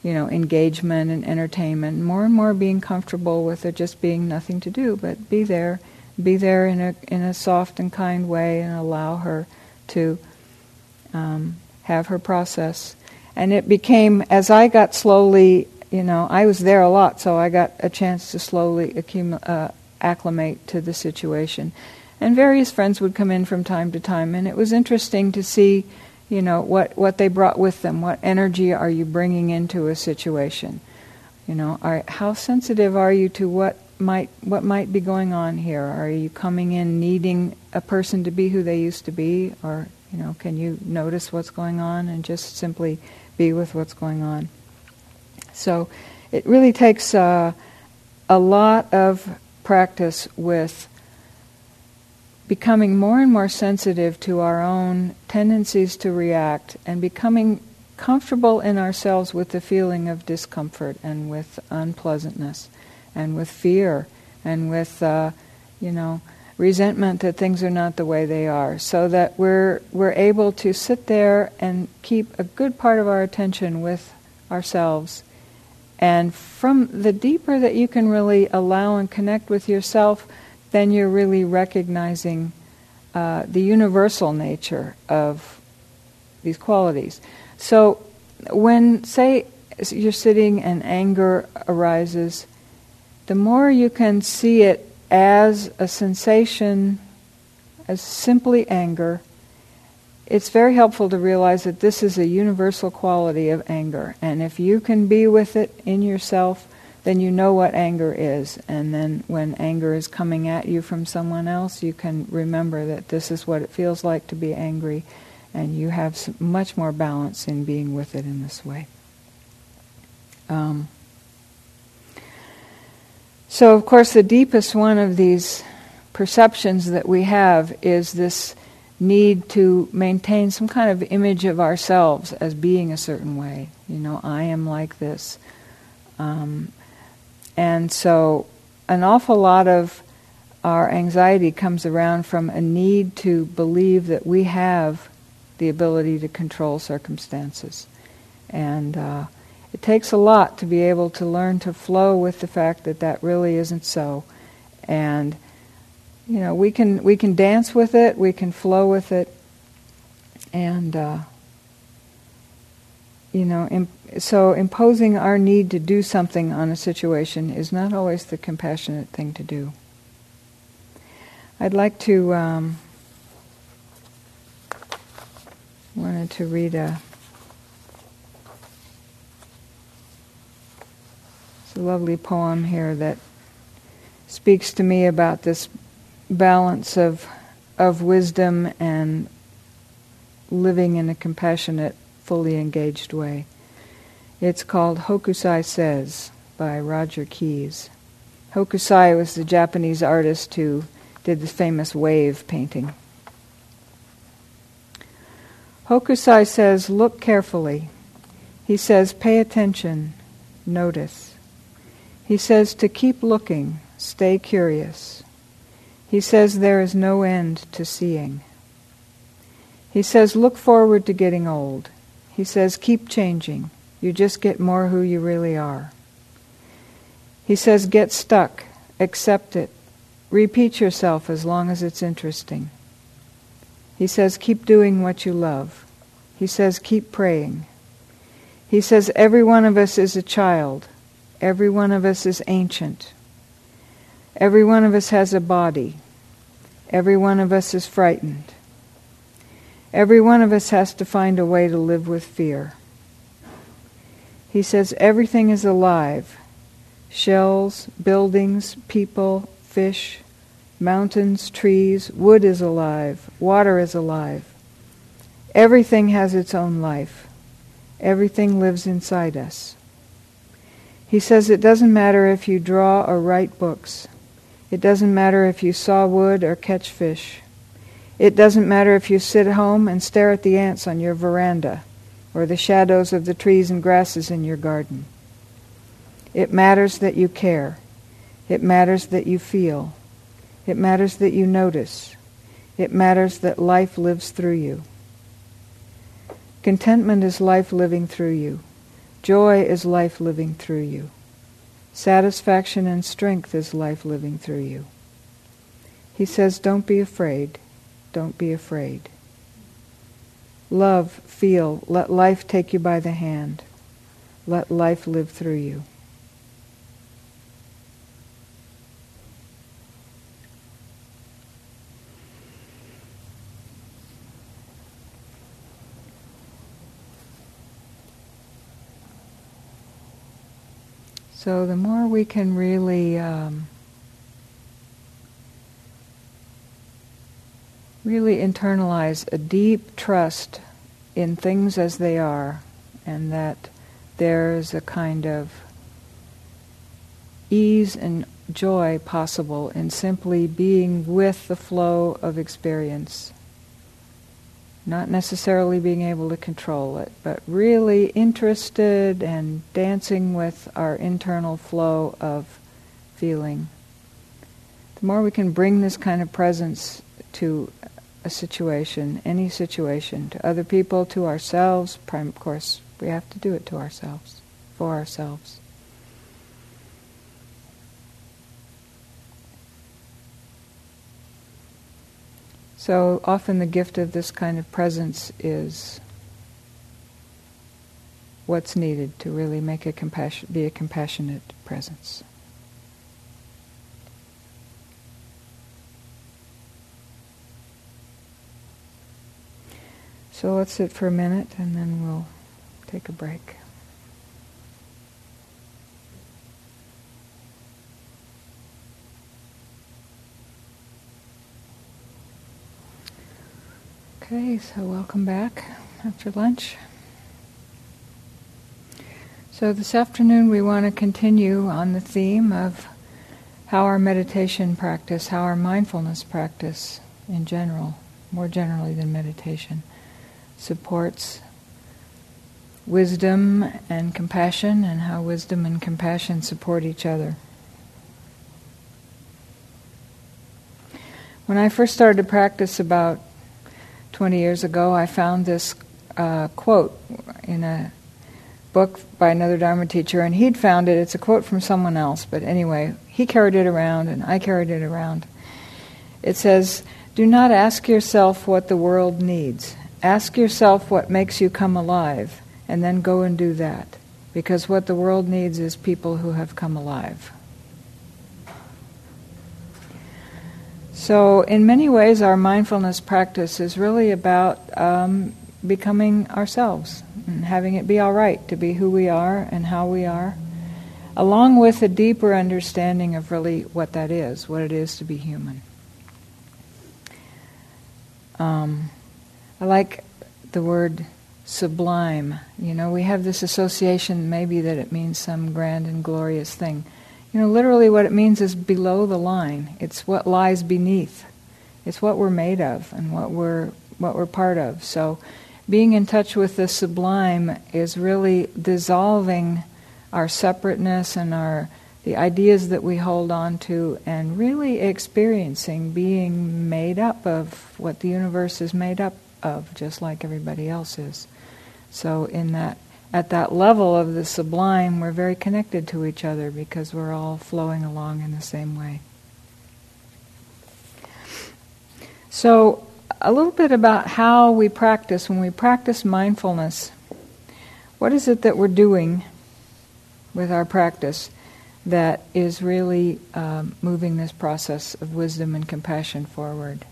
you know, engagement and entertainment. More and more being comfortable with there just being nothing to do, but be there, be there in a in a soft and kind way, and allow her to um, have her process. And it became as I got slowly, you know, I was there a lot, so I got a chance to slowly accumulate, uh, acclimate to the situation and various friends would come in from time to time, and it was interesting to see, you know, what, what they brought with them. What energy are you bringing into a situation? You know, are, how sensitive are you to what might what might be going on here? Are you coming in needing a person to be who they used to be, or you know, can you notice what's going on and just simply be with what's going on? So, it really takes uh, a lot of practice with becoming more and more sensitive to our own tendencies to react and becoming comfortable in ourselves with the feeling of discomfort and with unpleasantness and with fear and with, uh, you know, resentment that things are not the way they are, so that we're we're able to sit there and keep a good part of our attention with ourselves. And from the deeper that you can really allow and connect with yourself, then you're really recognizing uh, the universal nature of these qualities. So, when, say, you're sitting and anger arises, the more you can see it as a sensation, as simply anger, it's very helpful to realize that this is a universal quality of anger. And if you can be with it in yourself, then you know what anger is. And then when anger is coming at you from someone else, you can remember that this is what it feels like to be angry. And you have much more balance in being with it in this way. Um, so, of course, the deepest one of these perceptions that we have is this need to maintain some kind of image of ourselves as being a certain way. You know, I am like this. Um, and so, an awful lot of our anxiety comes around from a need to believe that we have the ability to control circumstances. And uh, it takes a lot to be able to learn to flow with the fact that that really isn't so. And you know, we can we can dance with it, we can flow with it, and uh, you know, imp- so imposing our need to do something on a situation is not always the compassionate thing to do. I'd like to um, wanted to read a. It's a lovely poem here that speaks to me about this balance of of wisdom and living in a compassionate fully engaged way. It's called Hokusai Says by Roger Keyes. Hokusai was the Japanese artist who did the famous wave painting. Hokusai says, Look carefully. He says, Pay attention, notice. He says to keep looking, stay curious. He says there is no end to seeing. He says, Look forward to getting old. He says, keep changing. You just get more who you really are. He says, get stuck. Accept it. Repeat yourself as long as it's interesting. He says, keep doing what you love. He says, keep praying. He says, every one of us is a child. Every one of us is ancient. Every one of us has a body. Every one of us is frightened. Every one of us has to find a way to live with fear. He says everything is alive shells, buildings, people, fish, mountains, trees, wood is alive, water is alive. Everything has its own life. Everything lives inside us. He says it doesn't matter if you draw or write books. It doesn't matter if you saw wood or catch fish. It doesn't matter if you sit home and stare at the ants on your veranda or the shadows of the trees and grasses in your garden. It matters that you care. It matters that you feel. It matters that you notice. It matters that life lives through you. Contentment is life living through you. Joy is life living through you. Satisfaction and strength is life living through you. He says, Don't be afraid. Don't be afraid. Love, feel, let life take you by the hand. Let life live through you. So the more we can really um, really internalize a deep trust in things as they are, and that there's a kind of ease and joy possible in simply being with the flow of experience. Not necessarily being able to control it, but really interested and dancing with our internal flow of feeling. The more we can bring this kind of presence to a situation, any situation, to other people, to ourselves, prime, of course, we have to do it to ourselves, for ourselves. So often the gift of this kind of presence is what's needed to really make a compassion, be a compassionate presence. So let's sit for a minute and then we'll take a break. Okay, so welcome back after lunch. So this afternoon we want to continue on the theme of how our meditation practice, how our mindfulness practice in general, more generally than meditation, supports wisdom and compassion, and how wisdom and compassion support each other. When I first started to practice about 20 years ago, I found this uh, quote in a book by another Dharma teacher, and he'd found it. It's a quote from someone else, but anyway, he carried it around, and I carried it around. It says, Do not ask yourself what the world needs. Ask yourself what makes you come alive, and then go and do that. Because what the world needs is people who have come alive. So, in many ways, our mindfulness practice is really about um, becoming ourselves and having it be all right to be who we are and how we are, along with a deeper understanding of really what that is, what it is to be human. Um, I like the word sublime. You know, we have this association maybe that it means some grand and glorious thing. You know, literally what it means is below the line. It's what lies beneath. It's what we're made of and what we're what we're part of. So being in touch with the sublime is really dissolving our separateness and our the ideas that we hold on to and really experiencing being made up of what the universe is made up of just like everybody else is. So in that at that level of the sublime, we're very connected to each other because we're all flowing along in the same way. So, a little bit about how we practice. When we practice mindfulness, what is it that we're doing with our practice that is really um, moving this process of wisdom and compassion forward?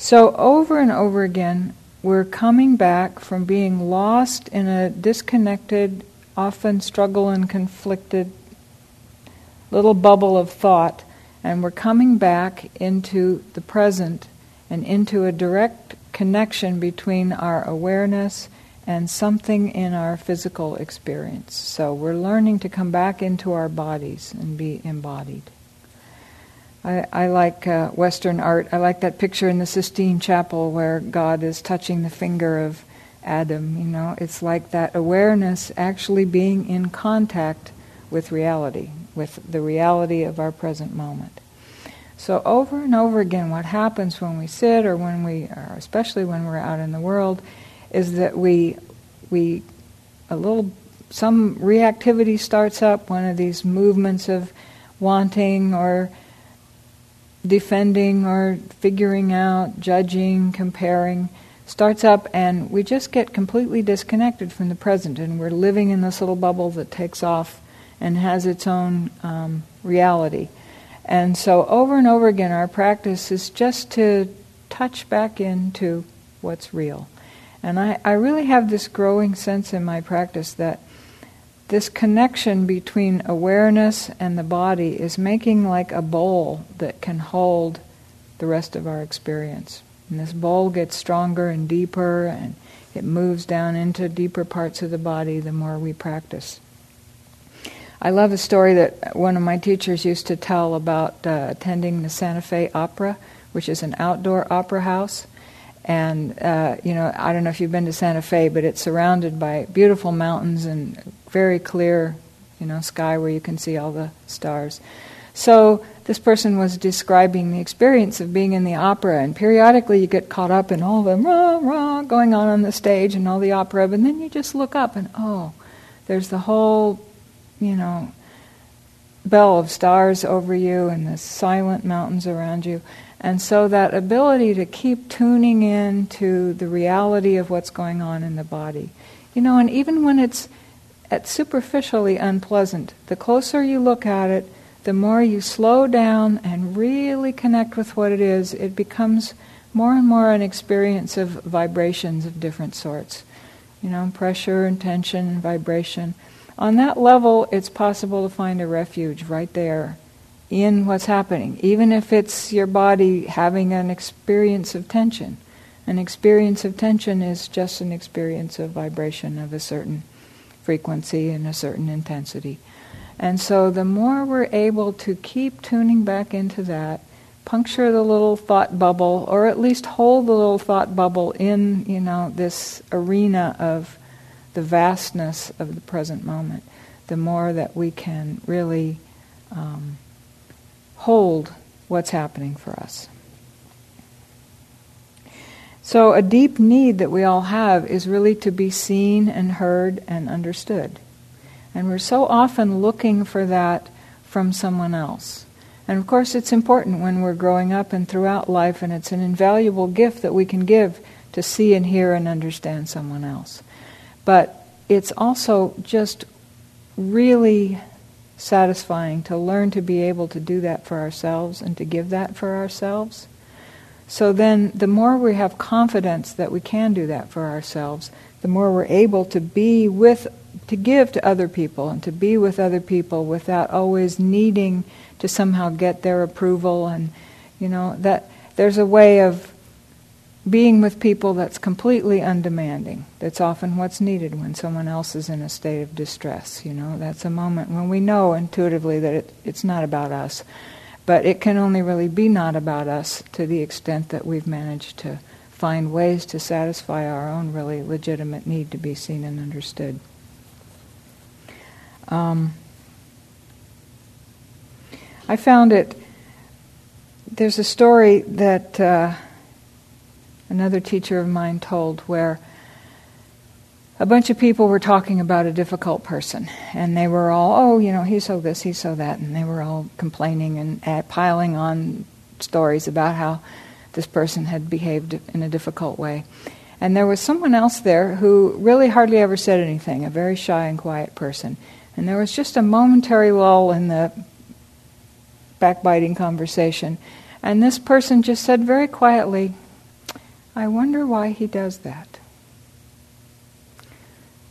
So, over and over again, we're coming back from being lost in a disconnected, often struggle and conflicted little bubble of thought, and we're coming back into the present and into a direct connection between our awareness and something in our physical experience. So we're learning to come back into our bodies and be embodied. I, I like uh, Western art. I like that picture in the Sistine Chapel where God is touching the finger of Adam. You know, it's like that awareness actually being in contact with reality, with the reality of our present moment. So over and over again, what happens when we sit, or when we, or especially when we're out in the world, is that we, we, a little, some reactivity starts up. One of these movements of wanting or defending or figuring out, judging, comparing starts up, and we just get completely disconnected from the present, and we're living in this little bubble that takes off and has its own um, reality. And so, over and over again, our practice is just to touch back into what's real. And I, I really have this growing sense in my practice that this connection between awareness and the body is making like a bowl that can hold the rest of our experience. And this bowl gets stronger and deeper, and it moves down into deeper parts of the body the more we practice. I love a story that one of my teachers used to tell about uh, attending the Santa Fe Opera, which is an outdoor opera house. And, uh, you know, I don't know if you've been to Santa Fe, but it's surrounded by beautiful mountains and very clear, you know, sky where you can see all the stars. So this person was describing the experience of being in the opera, and periodically you get caught up in all the rah, rah going on on the stage and all the opera, but then you just look up and oh, there's the whole, you know, bell of stars over you and the silent mountains around you. And so that ability to keep tuning in to the reality of what's going on in the body. You know, and even when it's at superficially unpleasant, the closer you look at it, the more you slow down and really connect with what it is, it becomes more and more an experience of vibrations of different sorts. You know, pressure and tension and vibration. On that level, it's possible to find a refuge right there in what's happening, even if it's your body having an experience of tension. An experience of tension is just an experience of vibration of a certain frequency and a certain intensity. And so the more we're able to keep tuning back into that, puncture the little thought bubble, or at least hold the little thought bubble in, you know, this arena of the vastness of the present moment, the more that we can really um, hold what's happening for us. So, a deep need that we all have is really to be seen and heard and understood. And we're so often looking for that from someone else. And of course, it's important when we're growing up and throughout life, and it's an invaluable gift that we can give to see and hear and understand someone else. But it's also just really satisfying to learn to be able to do that for ourselves and to give that for ourselves. So then, the more we have confidence that we can do that for ourselves, the more we're able to be with to give to other people and to be with other people without always needing to somehow get their approval and you know that there's a way of being with people that's completely undemanding. That's often what's needed when someone else is in a state of distress you know? That's a moment when we know intuitively that it, it's not about us. But it can only really be not about us to the extent that we've managed to find ways to satisfy our own really legitimate need to be seen and understood. Um, I found it. There's a story that uh, another teacher of mine told where a bunch of people were talking about a difficult person, and they were all, oh, you know, he's so this, he's so that, and they were all complaining and uh, piling on stories about how this person had behaved in a difficult way. And there was someone else there who really hardly ever said anything, a very shy and quiet person. And there was just a momentary lull in the backbiting conversation. And this person just said very quietly, I wonder why he does that.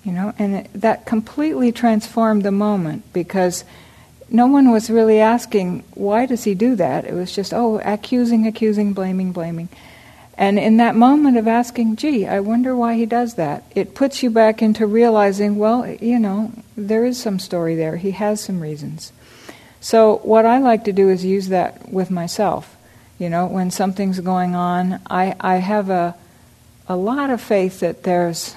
You know, and it, that completely transformed the moment because no one was really asking, why does he do that? It was just, oh, accusing, accusing, blaming, blaming. And in that moment of asking, gee, I wonder why he does that, it puts you back into realizing, well, you know, there is some story there. He has some reasons. So, what I like to do is use that with myself. You know, when something's going on, I, I have a, a lot of faith that there's,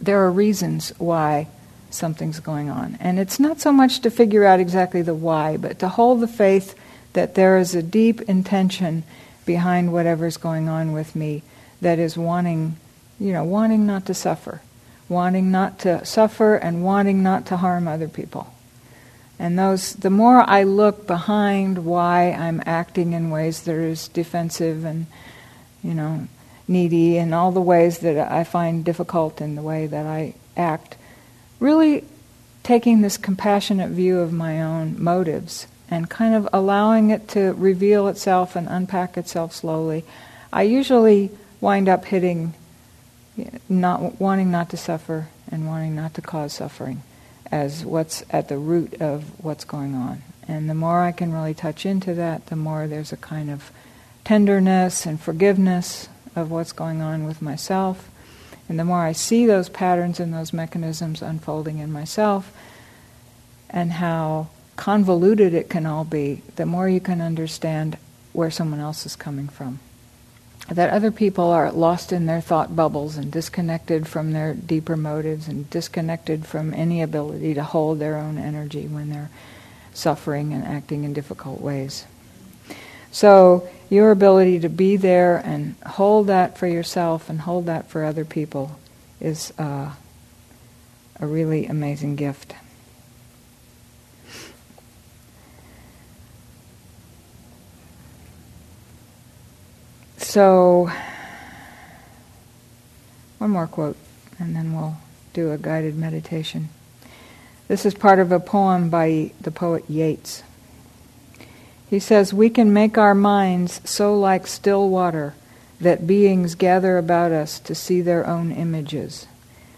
there are reasons why something's going on. And it's not so much to figure out exactly the why, but to hold the faith that there is a deep intention behind whatever's going on with me that is wanting, you know, wanting not to suffer, wanting not to suffer and wanting not to harm other people. And those, the more I look behind why I'm acting in ways that are defensive and, you know, needy and all the ways that I find difficult in the way that I act, really taking this compassionate view of my own motives and kind of allowing it to reveal itself and unpack itself slowly. I usually wind up hitting not wanting not to suffer and wanting not to cause suffering as what's at the root of what's going on. And the more I can really touch into that, the more there's a kind of tenderness and forgiveness of what's going on with myself. And the more I see those patterns and those mechanisms unfolding in myself, and how convoluted it can all be, the more you can understand where someone else is coming from. That other people are lost in their thought bubbles and disconnected from their deeper motives and disconnected from any ability to hold their own energy when they're suffering and acting in difficult ways. So, your ability to be there and hold that for yourself and hold that for other people is uh, a really amazing gift. So, one more quote, and then we'll do a guided meditation. This is part of a poem by the poet Yeats. He says, We can make our minds so like still water that beings gather about us to see their own images,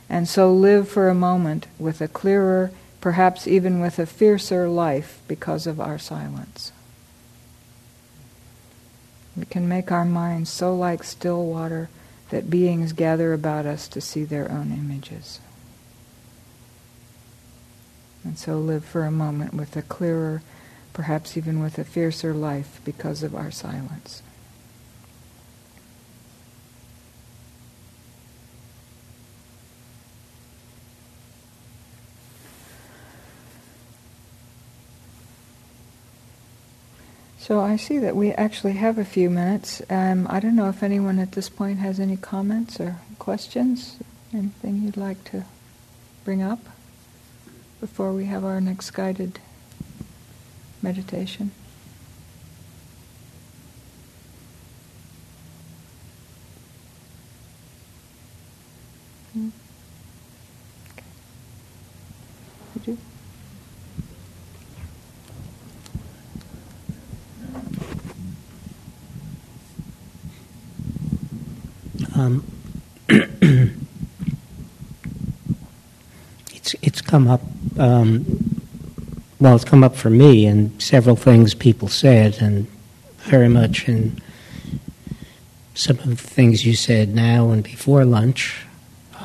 and so live for a moment with a clearer, perhaps even with a fiercer life because of our silence. We can make our minds so like still water that beings gather about us to see their own images. And so live for a moment with a clearer, perhaps even with a fiercer life because of our silence. So I see that we actually have a few minutes. Um, I don't know if anyone at this point has any comments or questions, anything you'd like to bring up before we have our next guided meditation. Hmm? Okay. You? Um, *coughs* it's it's come up. Um, well, it's come up for me and several things people said, and very much in some of the things you said now and before lunch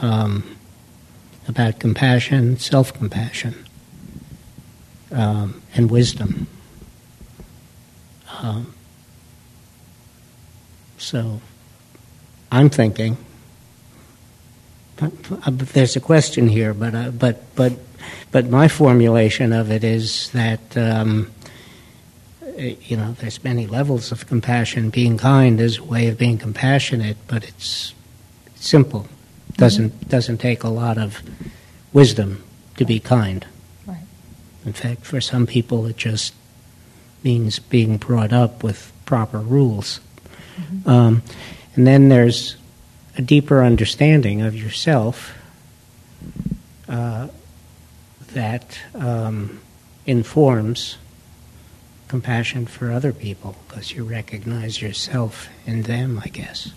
um, about compassion, self compassion, um, and wisdom. Um, so I'm thinking. There's a question here, but uh, but but but my formulation of it is that um, you know there's many levels of compassion. Being kind is a way of being compassionate, but it's simple. doesn't mm-hmm. doesn't take a lot of wisdom to be kind. Right. In fact, for some people, it just means being brought up with proper rules. Mm-hmm. Um, and then there's a deeper understanding of yourself uh, that um, informs compassion for other people because you recognize yourself in them, I guess.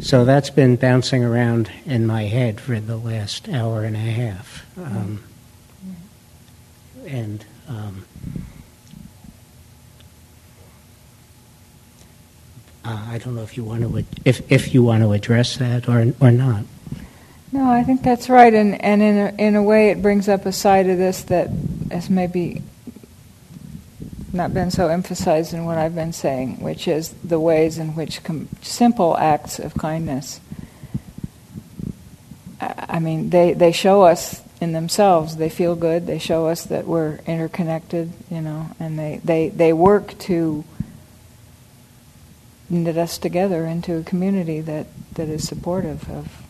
So that's been bouncing around in my head for the last hour and a half. Um, and um, Uh, I don't know if you want to if if you want to address that or or not. No, I think that's right, and and in a, in a way, it brings up a side of this that has maybe not been so emphasized in what I've been saying, which is the ways in which com- simple acts of kindness. I mean, they, they show us in themselves. They feel good. They show us that we're interconnected, you know, and they, they, they work to knit us together into a community that, that is supportive of,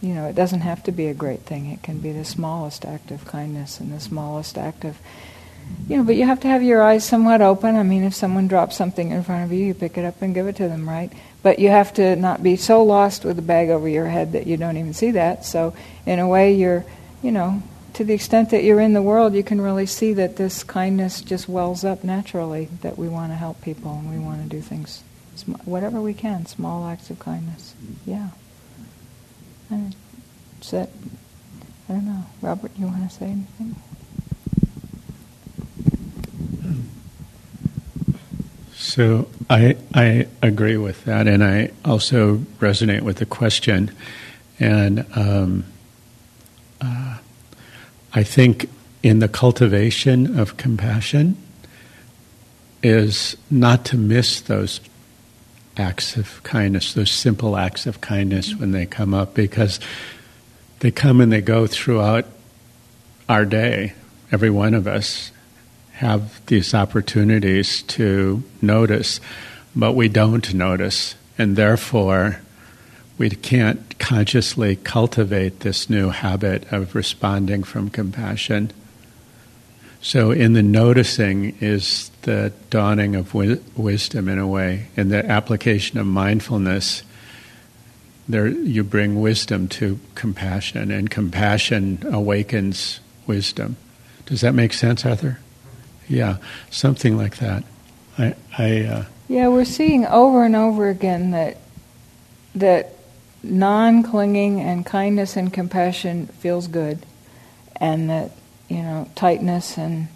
you know, it doesn't have to be a great thing. It can be the smallest act of kindness and the smallest act of, you know, but you have to have your eyes somewhat open. I mean, if someone drops something in front of you, you pick it up and give it to them, right? But you have to not be so lost with a bag over your head that you don't even see that. So, in a way, you're, you know, to the extent that you're in the world, you can really see that this kindness just wells up naturally, that we want to help people and we want to do things whatever we can, small acts of kindness. Yeah. And that, I don't know. Robert, you want to say anything? So I I agree with that, and I also resonate with the question, and um, uh, I think in the cultivation of compassion is not to miss those acts of kindness, those simple acts of kindness when they come up, because they come and they go throughout our day. Every one of us have these opportunities to notice, but we don't notice, and therefore we can't consciously cultivate this new habit of responding from compassion. So, in the noticing is the dawning of wi- wisdom in a way. In the application of mindfulness, there you bring wisdom to compassion, and compassion awakens wisdom. Does that make sense, Arthur? Yeah, something like that. I, I uh, yeah, we're seeing over and over again that that non-clinging and kindness and compassion feels good, and that you know tightness and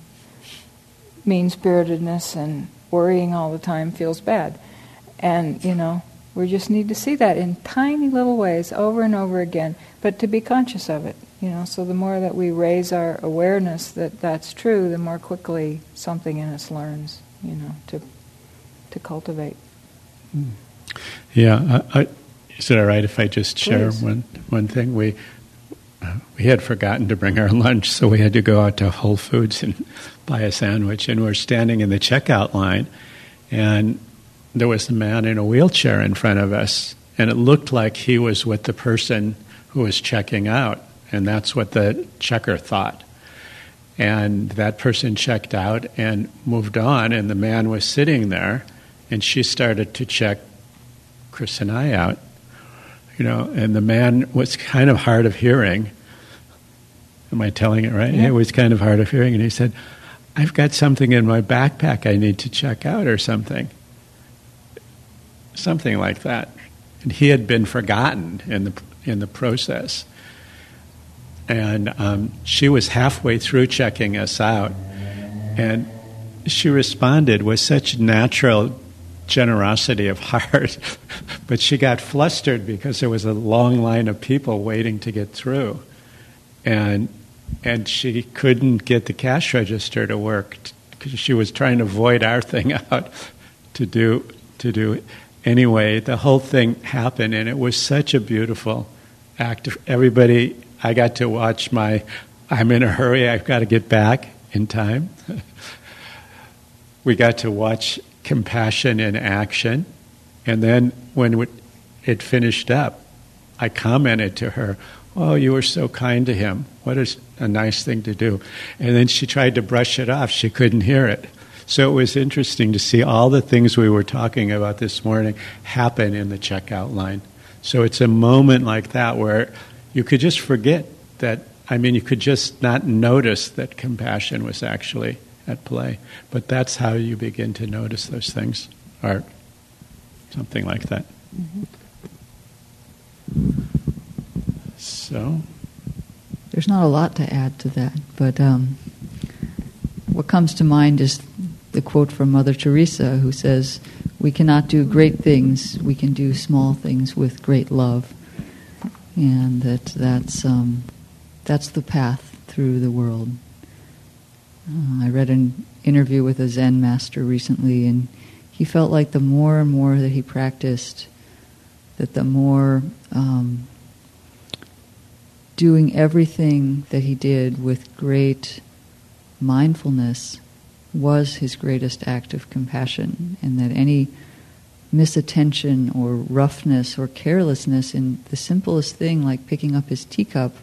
mean-spiritedness and worrying all the time feels bad, and you know we just need to see that in tiny little ways over and over again, but to be conscious of it. You know, so the more that we raise our awareness that that's true, the more quickly something in us learns. You know, to to cultivate. Yeah, I, I, is it all right if I just share Please. one one thing? We uh, we had forgotten to bring our *laughs* lunch, so we had to go out to Whole Foods and buy a sandwich. And we're standing in the checkout line, and there was a man in a wheelchair in front of us, and it looked like he was with the person who was checking out, and that's what the checker thought. And that person checked out and moved on, and the man was sitting there, and she started to check Chris and I out, you know, and the man was kind of hard of hearing. Am I telling it right? Yeah. It was kind of hard of hearing, and he said, "I've got something in my backpack I need to check out, or something." Something like that, and he had been forgotten in the in the process. And um, she was halfway through checking us out, and she responded with such natural generosity of *laughs* heart, but she got flustered because there was a long line of people waiting to get through, and and she couldn't get the cash register to work because she was trying to void our thing *laughs* out to do to do it. Anyway, the whole thing happened, and it was such a beautiful act. Everybody, I got to watch my. I'm in a hurry. I've got to get back in time. *laughs* we got to watch compassion in action. And then when it finished up, I commented to her, Oh, you were so kind to him. What a, a nice thing to do. And then she tried to brush it off. She couldn't hear it. So it was interesting to see all the things we were talking about this morning happen in the checkout line. So it's a moment like that where you could just forget that, I mean, you could just not notice that compassion was actually at play. But that's how you begin to notice those things, or something like that. Mm-hmm. So, There's not a lot to add to that, but um, what comes to mind is the quote from Mother Teresa, who says, "We cannot do great things; we can do small things with great love." And that that's um, that's the path through the world. Uh, I read an interview with a Zen master recently, and he felt like the more and more that he practiced, that the more um, doing everything that he did with great mindfulness was his greatest act of compassion, and that any misattention or roughness or carelessness in the simplest thing, like picking up his teacup,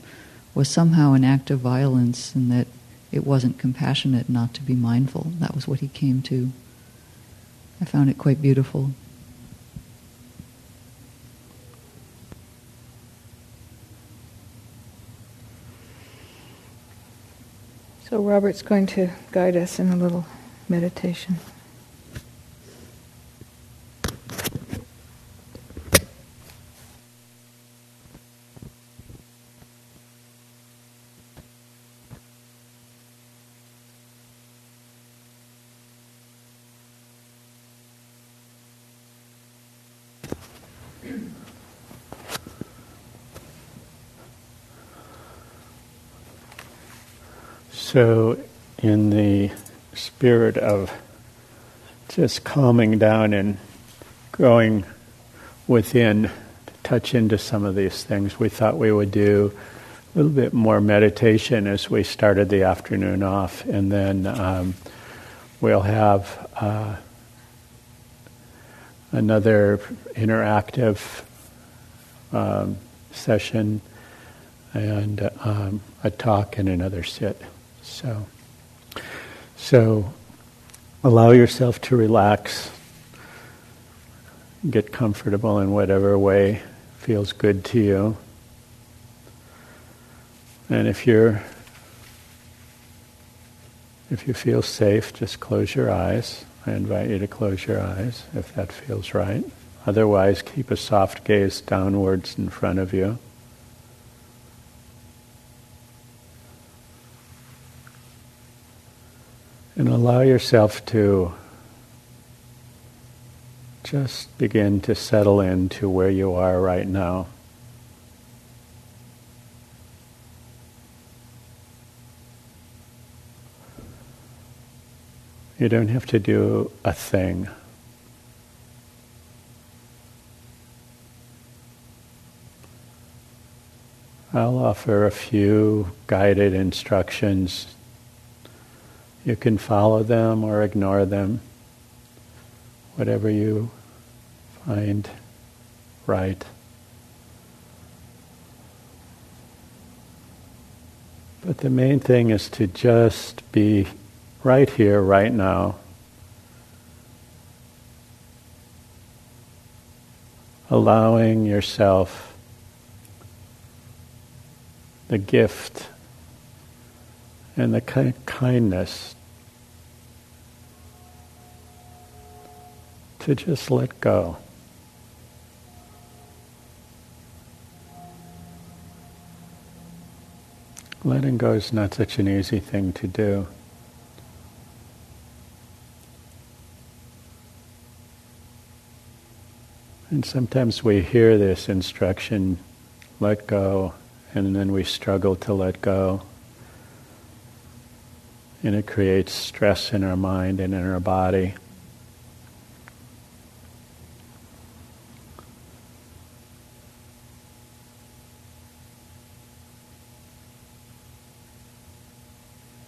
was somehow an act of violence, and that it wasn't compassionate not to be mindful. That was what he came to. I found it quite beautiful. So Robert's going to guide us in a little meditation. So, in the spirit of just calming down and going within to touch into some of these things, we thought we would do a little bit more meditation as we started the afternoon off, and then um, we'll have uh, another interactive um, session and um, a talk and another sit. So, so allow yourself to relax, get comfortable in whatever way feels good to you. And if you're if you feel safe, just close your eyes. I invite you to close your eyes if that feels right. Otherwise, keep a soft gaze downwards in front of you. And allow yourself to just begin to settle into where you are right now. You don't have to do a thing. I'll offer a few guided instructions you can follow them or ignore them, whatever you find right. But the main thing is to just be right here, right now. Allowing yourself the gift and the kindness to just let go. Letting go is not such an easy thing to do. And sometimes we hear this instruction, let go, and then we struggle to let go. And it creates stress in our mind and in our body.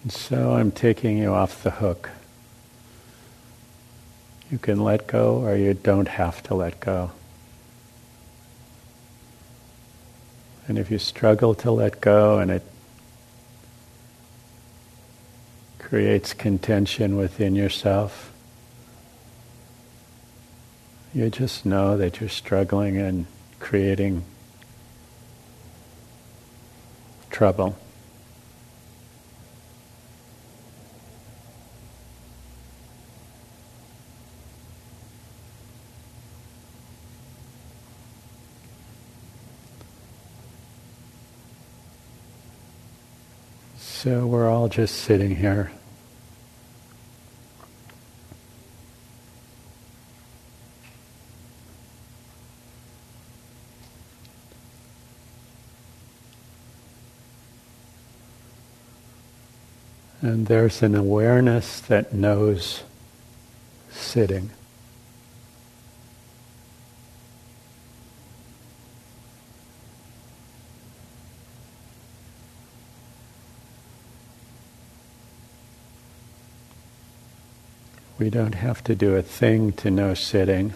And so I'm taking you off the hook. You can let go or you don't have to let go. And if you struggle to let go and it creates contention within yourself, you just know that you're struggling and creating trouble. So we're all just sitting here. And there's an awareness that knows sitting. We don't have to do a thing to know sitting.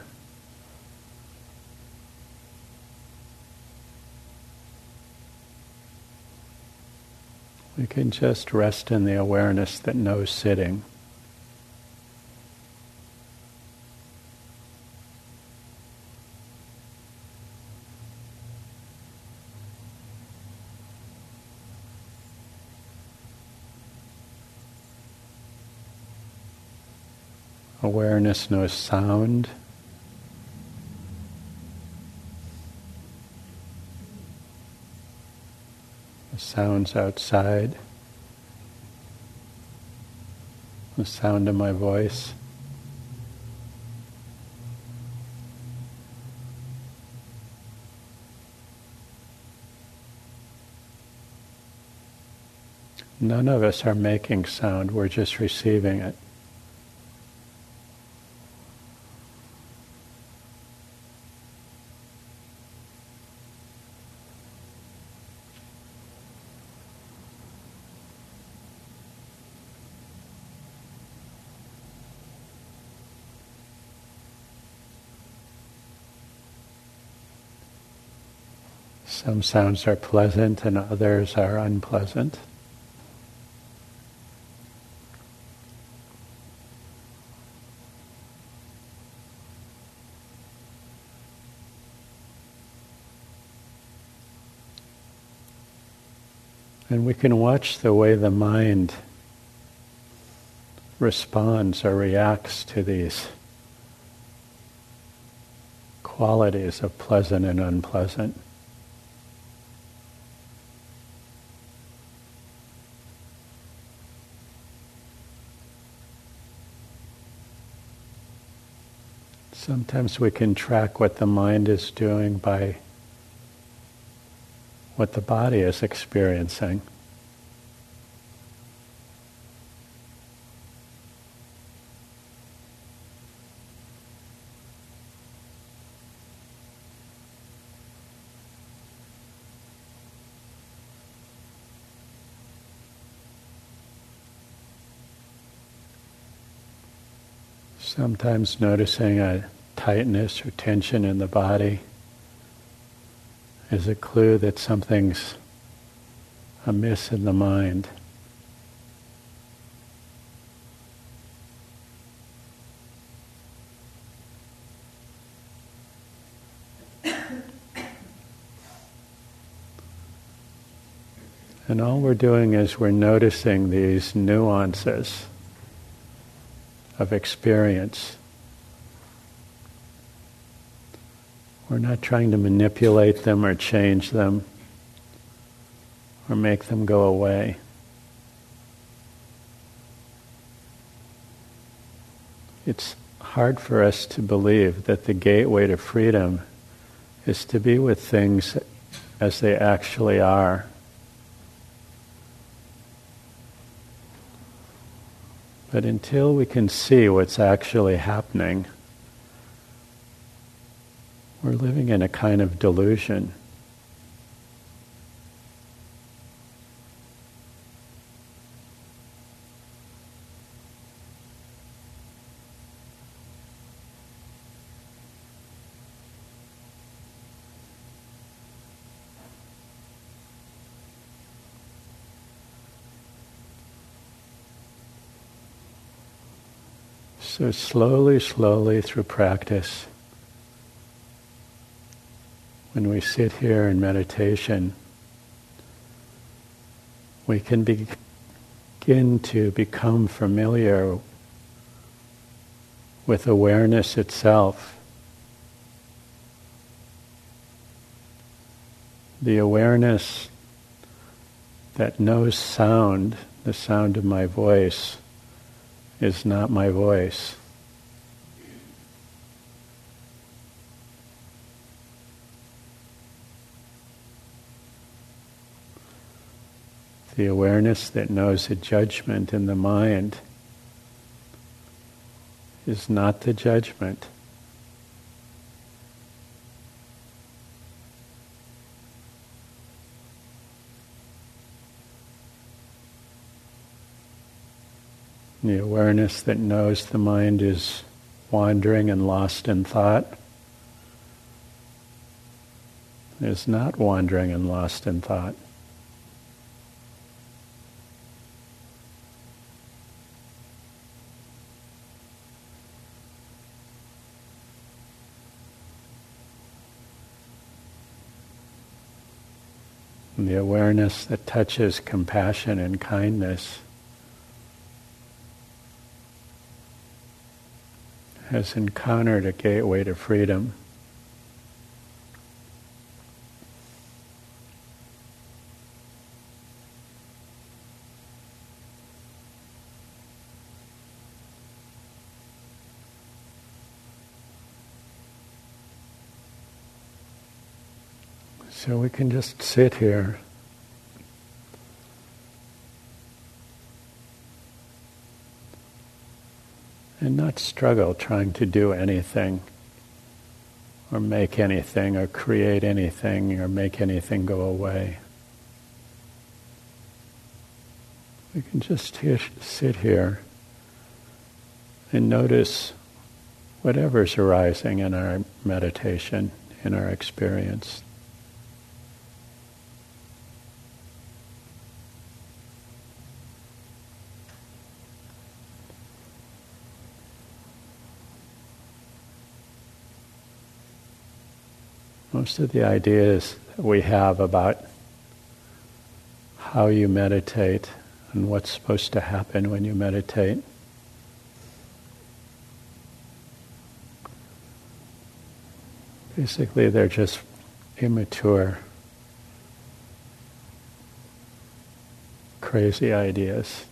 We can just rest in the awareness that knows sitting. awareness knows sound. The sounds outside, the sound of my voice. None of us are making sound, we're just receiving it. Some sounds are pleasant and others are unpleasant. And we can watch the way the mind responds or reacts to these qualities of pleasant and unpleasant. Sometimes we can track what the mind is doing by what the body is experiencing. Sometimes noticing a tightness or tension in the body is a clue that something's amiss in the mind. And all we're doing is we're noticing these nuances of experience. We're not trying to manipulate them or change them or make them go away. It's hard for us to believe that the gateway to freedom is to be with things as they actually are. But until we can see what's actually happening, we're living in a kind of delusion. So slowly, slowly through practice, when we sit here in meditation, we can begin to become familiar with awareness itself. The awareness that knows sound, the sound of my voice, is not my voice. The awareness that knows a judgment in the mind is not the judgment. The awareness that knows the mind is wandering and lost in thought is not wandering and lost in thought. And the awareness that touches compassion and kindness has encountered a gateway to freedom. So we can just sit here. And not struggle trying to do anything, or make anything, or create anything, or make anything go away. We can just sit here and notice whatever's arising in our meditation, in our experience. Most of the ideas we have about how you meditate and what's supposed to happen when you meditate basically they're just immature, crazy ideas.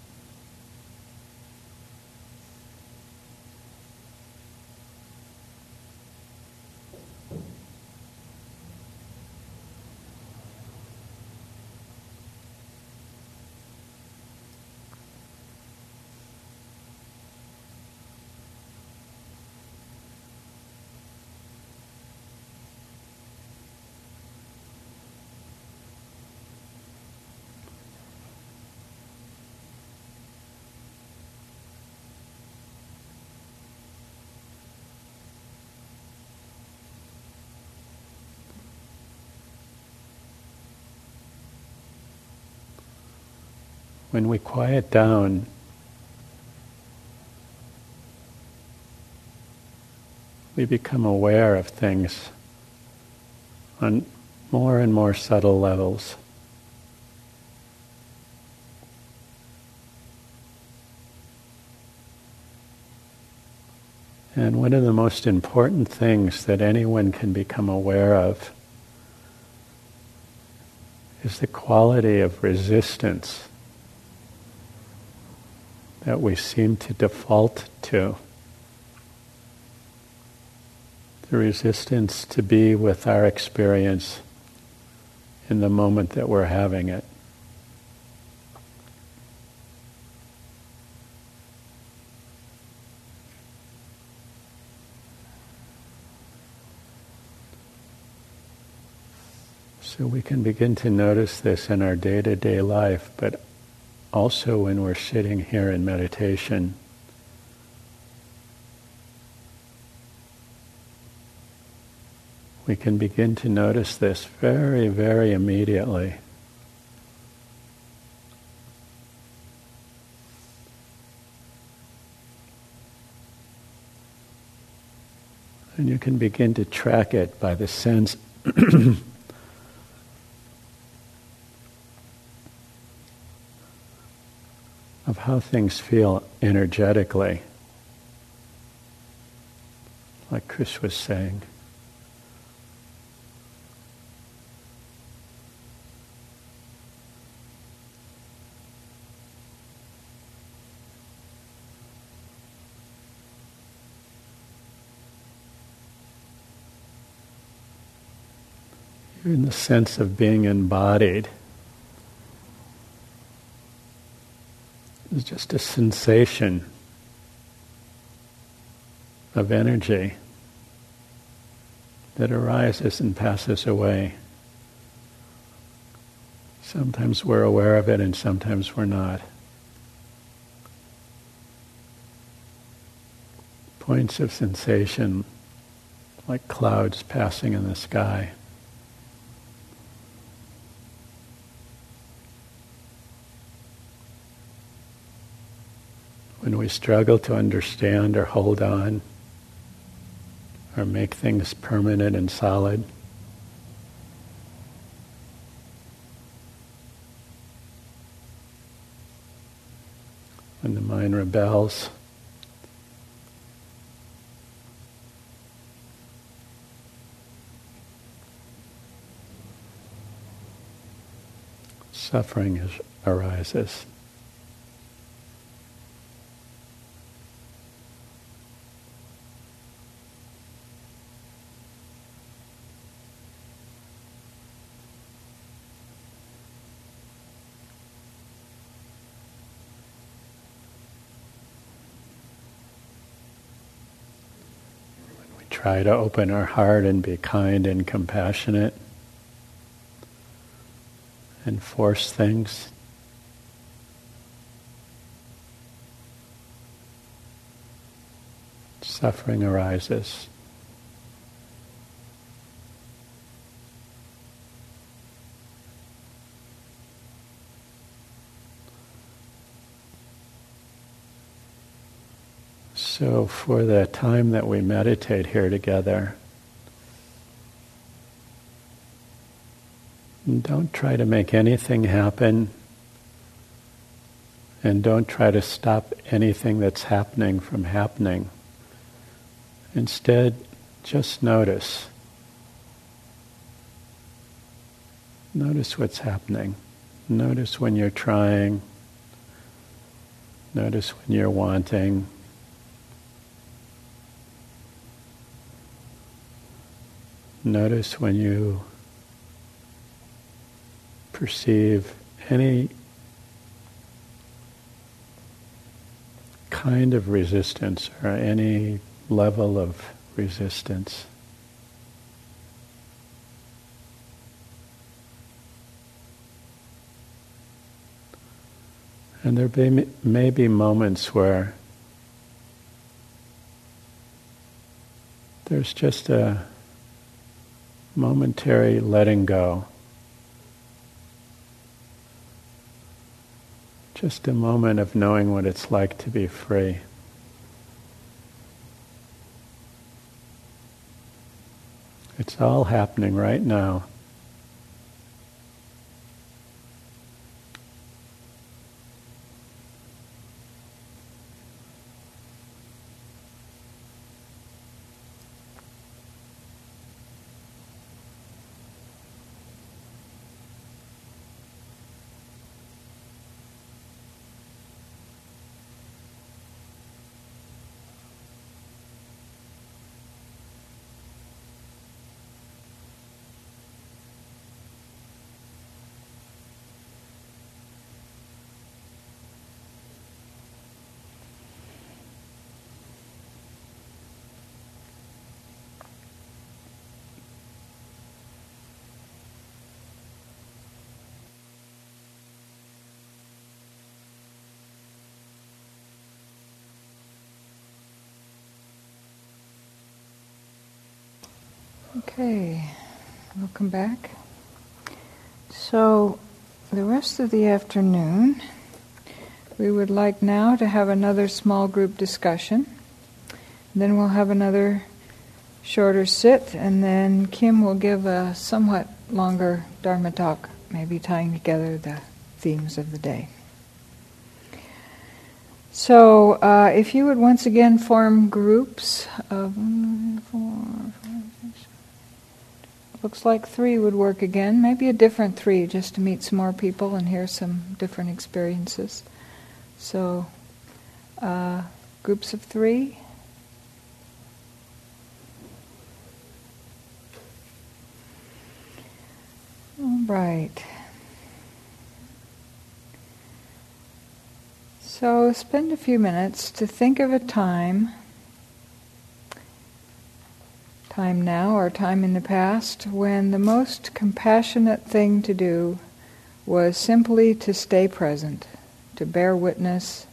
When we quiet down, we become aware of things on more and more subtle levels. And one of the most important things that anyone can become aware of is the quality of resistance that we seem to default to. The resistance to be with our experience in the moment that we're having it. So we can begin to notice this in our day to day life, but also when we're sitting here in meditation, we can begin to notice this very, very immediately. And you can begin to track it by the sense *clears throat* how things feel energetically. Like Chris was saying. in the sense of being embodied. Is just a sensation of energy that arises and passes away. Sometimes we're aware of it and sometimes we're not. Points of sensation like clouds passing in the sky. When we struggle to understand or hold on or make things permanent and solid. When the mind rebels, suffering is, arises. Try to open our heart and be kind and compassionate and force things. Suffering arises. So, for the time that we meditate here together, don't try to make anything happen and don't try to stop anything that's happening from happening. Instead, just notice. Notice what's happening. Notice when you're trying. Notice when you're wanting. Notice when you perceive any kind of resistance or any level of resistance. And there may, be moments where there's just a momentary letting go. Just a moment of knowing what it's like to be free. It's all happening right now. Okay, welcome back. So, the rest of the afternoon, we would like now to have another small group discussion. Then we'll have another shorter sit, and then Kim will give a somewhat longer Dharma talk, maybe tying together the themes of the day. So, uh, if you would once again form groups of Looks like three would work again. Maybe a different three just to meet some more people and hear some different experiences. So, uh, groups of three. All right. So, spend a few minutes to think of a time time now or time in the past when the most compassionate thing to do was simply to stay present, to bear witness,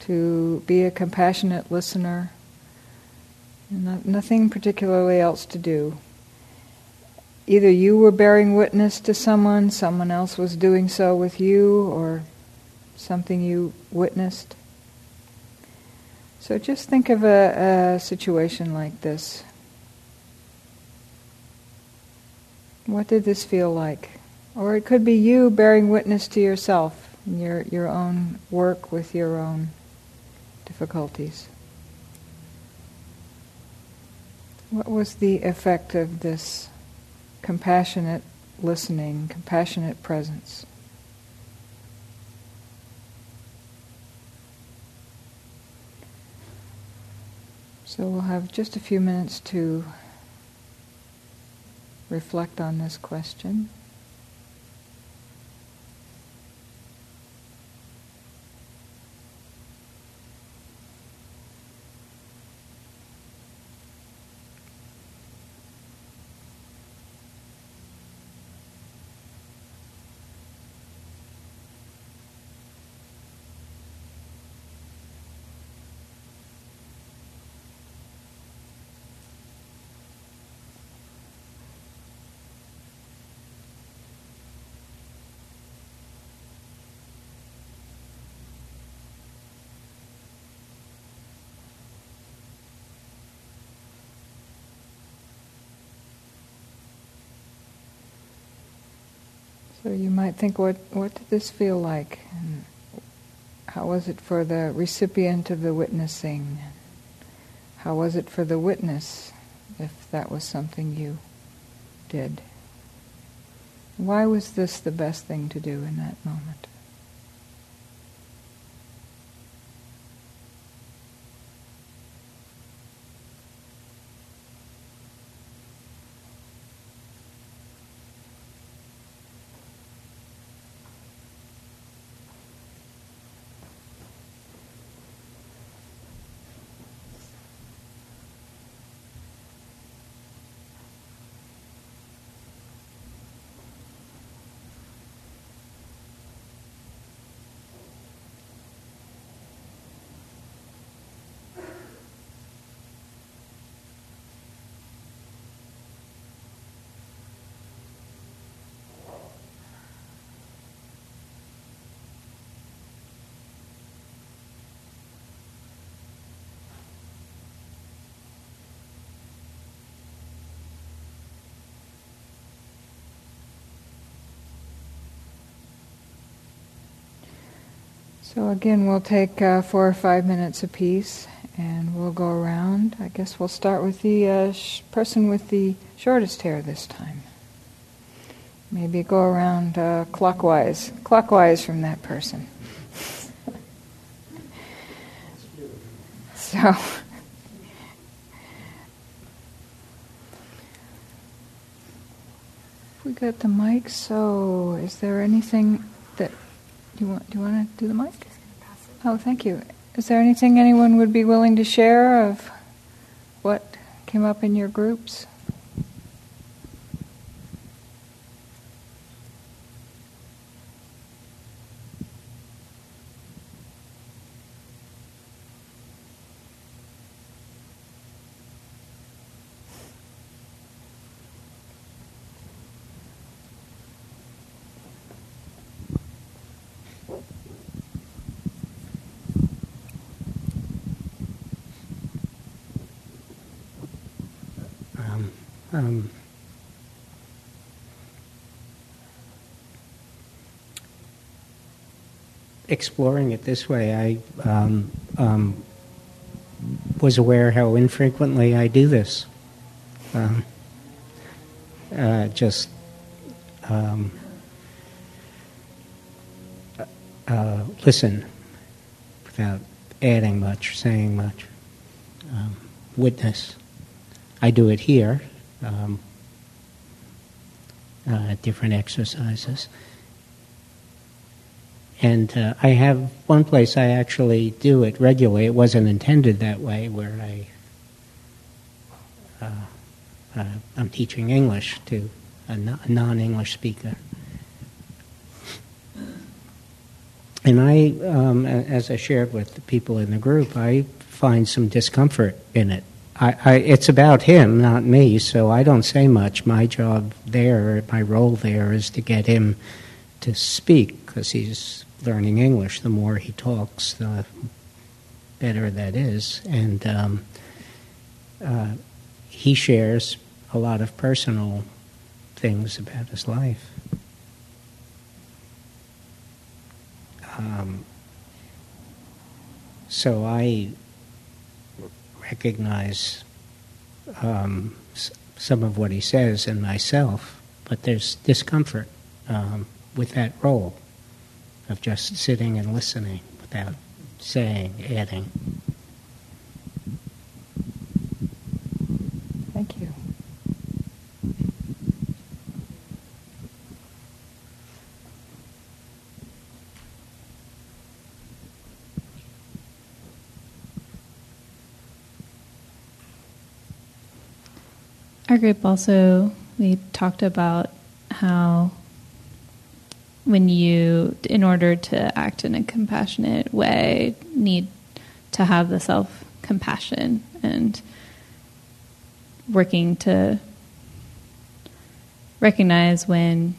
to be a compassionate listener, not, nothing particularly else to do. Either you were bearing witness to someone, someone else was doing so with you, or something you witnessed. So just think of a, a situation like this. What did this feel like? Or it could be you bearing witness to yourself, your, your own work with your own difficulties. What was the effect of this compassionate listening, compassionate presence? So we'll have just a few minutes to reflect on this question. So you might think, what what did this feel like? And how was it for the recipient of the witnessing? How was it for the witness, if that was something you did? Why was this the best thing to do in that moment? So again, we'll take uh, four or five minutes apiece, and we'll go around. I guess we'll start with the uh, sh- person with the shortest hair this time. Maybe go around uh, clockwise, clockwise from that person. *laughs* so. *laughs* We got the mic, so is there anything you want? Do you want to do the mic? Oh, thank you. Is there anything anyone would be willing to share of what came up in your groups? Um, exploring it this way, I um, um, was aware how infrequently I do this. Um, uh, just um, uh, listen without adding much, saying much. Um, witness. I do it here um, uh, different exercises. And uh, I have one place I actually do it regularly. It wasn't intended that way, where I uh, uh I'm teaching English to a, non-English speaker. And I, um, as I shared with the people in the group, I find some discomfort in it I, I, it's about him, not me, so I don't say much. My job there, my role there, is to get him to speak because he's learning English. The more he talks, the better that is. And um, uh, he shares a lot of personal things about his life. Um, so I recognize um, s- some of what he says in myself, but there's discomfort um, with that role of just sitting and listening without saying, adding. Our group also, we talked about how when you, in order to act in a compassionate way, need to have the self compassion and working to recognize when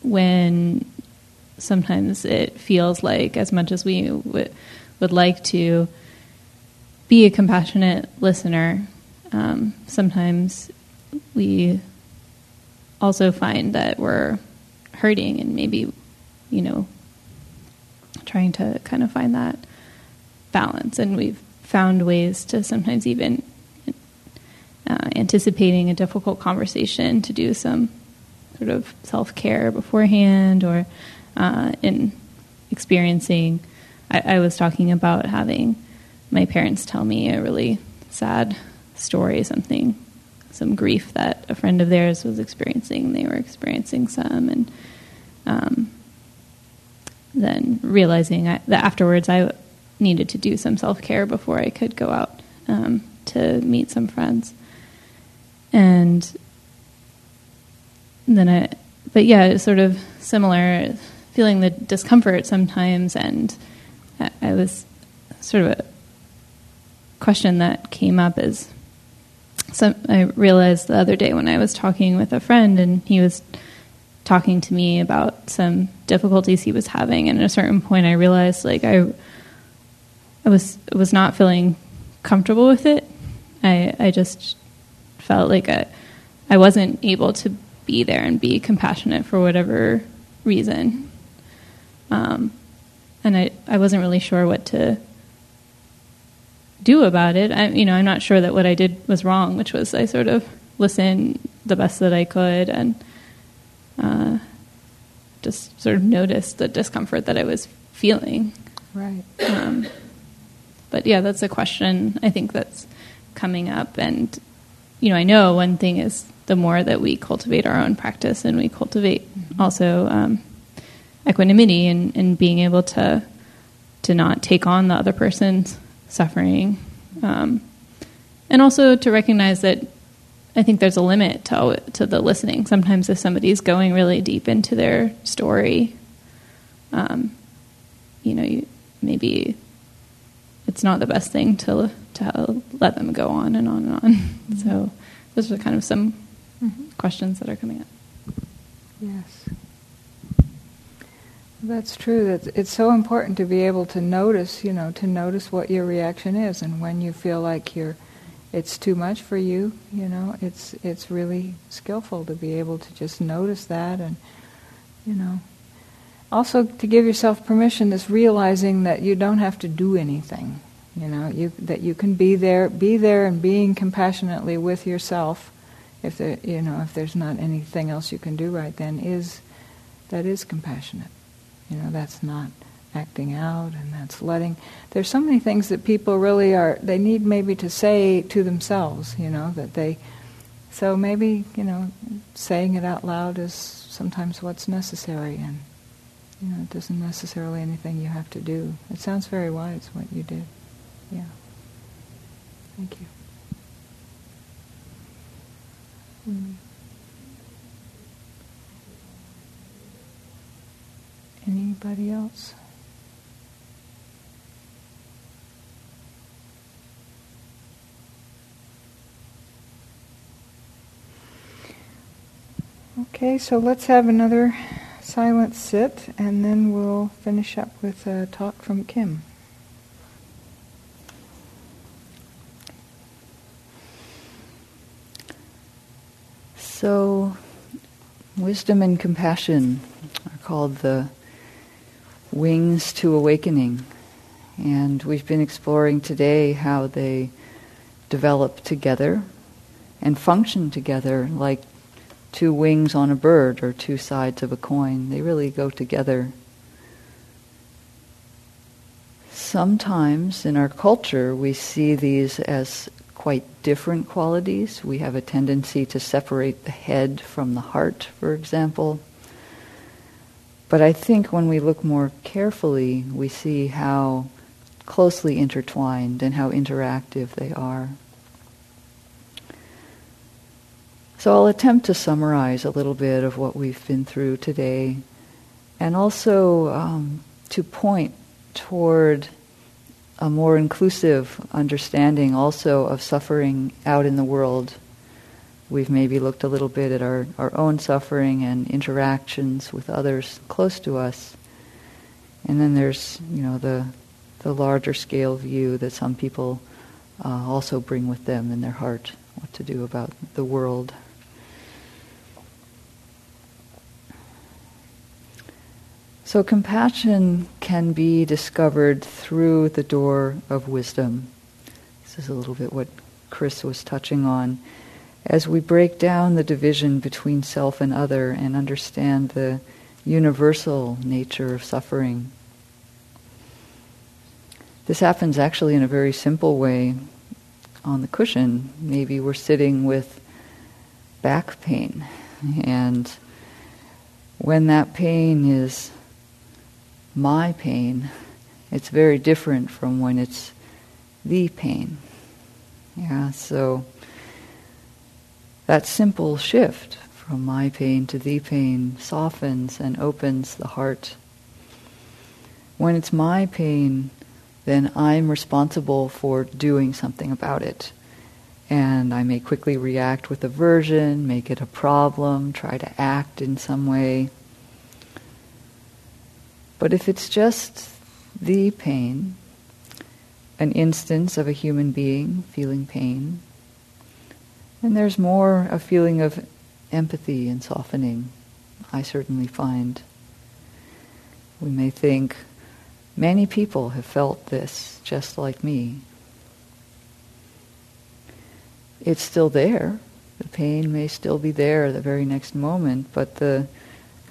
when sometimes it feels like as much as we w- would like to be a compassionate listener um, sometimes we also find that we're hurting and maybe, you know, trying to kind of find that balance. And we've found ways to sometimes even uh, anticipating a difficult conversation to do some sort of self care beforehand or uh, in experiencing. I, I was talking about having my parents tell me a really sad story, something, some grief that a friend of theirs was experiencing. They were experiencing some, and um, then realizing I, that afterwards I needed to do some self care before I could go out um, to meet some friends. And then I, but yeah, it's sort of similar, feeling the discomfort sometimes, and I, I was sort of a question that came up is so I realized the other day when I was talking with a friend and he was talking to me about some difficulties he was having and at a certain point I realized like I I was was not feeling comfortable with it. I I just felt like I I wasn't able to be there and be compassionate for whatever reason. Um, and I, I wasn't really sure what to do about it. I, you know, I'm not sure that what I did was wrong, which was I sort of listened the best that I could and uh, just sort of noticed the discomfort that I was feeling. Right. Um, but yeah, that's a question I think that's coming up. And, you know, I know one thing is the more that we cultivate our own practice and we cultivate mm-hmm. also um, equanimity and, and being able to to not take on the other person's suffering, um, and also to recognize that I think there's a limit to to the listening. Sometimes if somebody's going really deep into their story, um, you know, you, maybe it's not the best thing to to let them go on and on and on. Mm-hmm. *laughs* So those are kind of some mm-hmm. questions that are coming up. Yes. That's true. It's so important to be able to notice, you know, to notice what your reaction is, and when you feel like you're, it's too much for you, you know, it's it's really skillful to be able to just notice that, and you know, also to give yourself permission. This realizing that you don't have to do anything, you know, you that you can be there, be there, and being compassionately with yourself. If there, you know, if there's not anything else you can do right then, is that is compassionate. You know, that's not acting out and that's letting. There's so many things that people really are, they need maybe to say to themselves, you know, that they. So maybe, you know, saying it out loud is sometimes what's necessary and, you know, it isn't necessarily anything you have to do. It sounds very wise what you did. Yeah. Thank you. Mm. Anybody else? Okay, so let's have another silent sit and then we'll finish up with a talk from Kim. So, wisdom and compassion are called the wings to awakening. And we've been exploring today how they develop together and function together like two wings on a bird or two sides of a coin. They really go together. Sometimes in our culture we see these as quite different qualities. We have a tendency to separate the head from the heart, for example. But I think when we look more carefully, we see how closely intertwined and how interactive they are. So I'll attempt to summarize a little bit of what we've been through today and also um, to point toward a more inclusive understanding also of suffering out in the world we've maybe looked a little bit at our, our own suffering and interactions with others close to us. And then there's, you know, the, the larger scale view that some people uh, also bring with them in their heart, what to do about the world. So compassion can be discovered through the door of wisdom. This is a little bit what Chris was touching on. As we break down the division between self and other and understand the universal nature of suffering. This happens actually in a very simple way on the cushion. Maybe we're sitting with back pain, and when that pain is my pain, it's very different from when it's the pain. Yeah, so that simple shift from my pain to the pain softens and opens the heart. When it's my pain, then I'm responsible for doing something about it. And I may quickly react with aversion, make it a problem, try to act in some way. But if it's just the pain, an instance of a human being feeling pain, then there's more a feeling of empathy and softening, I certainly find. We may think, many people have felt this just like me. It's still there. The pain may still be there the very next moment, but the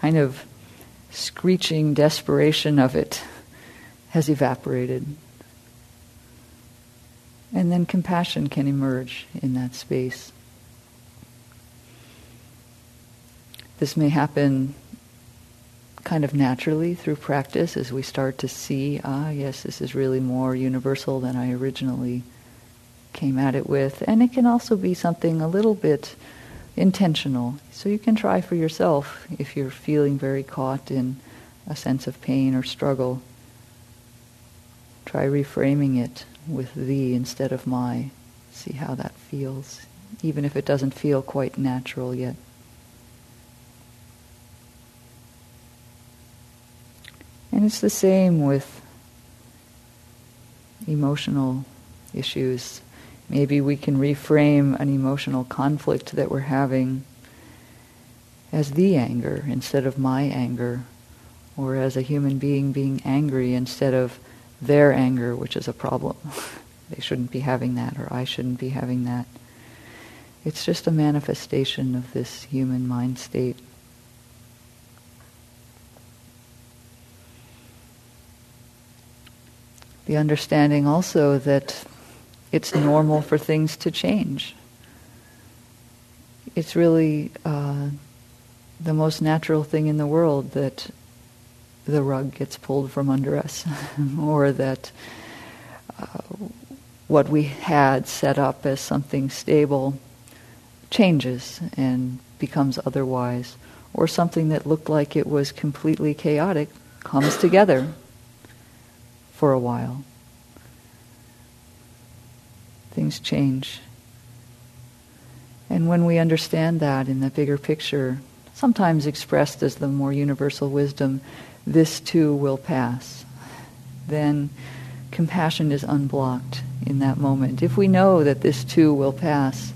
kind of screeching desperation of it has evaporated. And then compassion can emerge in that space. This may happen kind of naturally through practice as we start to see, ah, yes, this is really more universal than I originally came at it with. And it can also be something a little bit intentional. So you can try for yourself if you're feeling very caught in a sense of pain or struggle. Try reframing it with thee instead of my. See how that feels, even if it doesn't feel quite natural yet. And it's the same with emotional issues. Maybe we can reframe an emotional conflict that we're having as the anger instead of my anger, or as a human being being angry instead of their anger, which is a problem. *laughs* they shouldn't be having that, or I shouldn't be having that. It's just a manifestation of this human mind state. The understanding also that it's normal for things to change. It's really uh, the most natural thing in the world that the rug gets pulled from under us, *laughs* or that uh, what we had set up as something stable changes and becomes otherwise, or something that looked like it was completely chaotic comes together for a while. Things change. And when we understand that in the bigger picture, sometimes expressed as the more universal wisdom, this too will pass, then compassion is unblocked in that moment. If we know that this too will pass,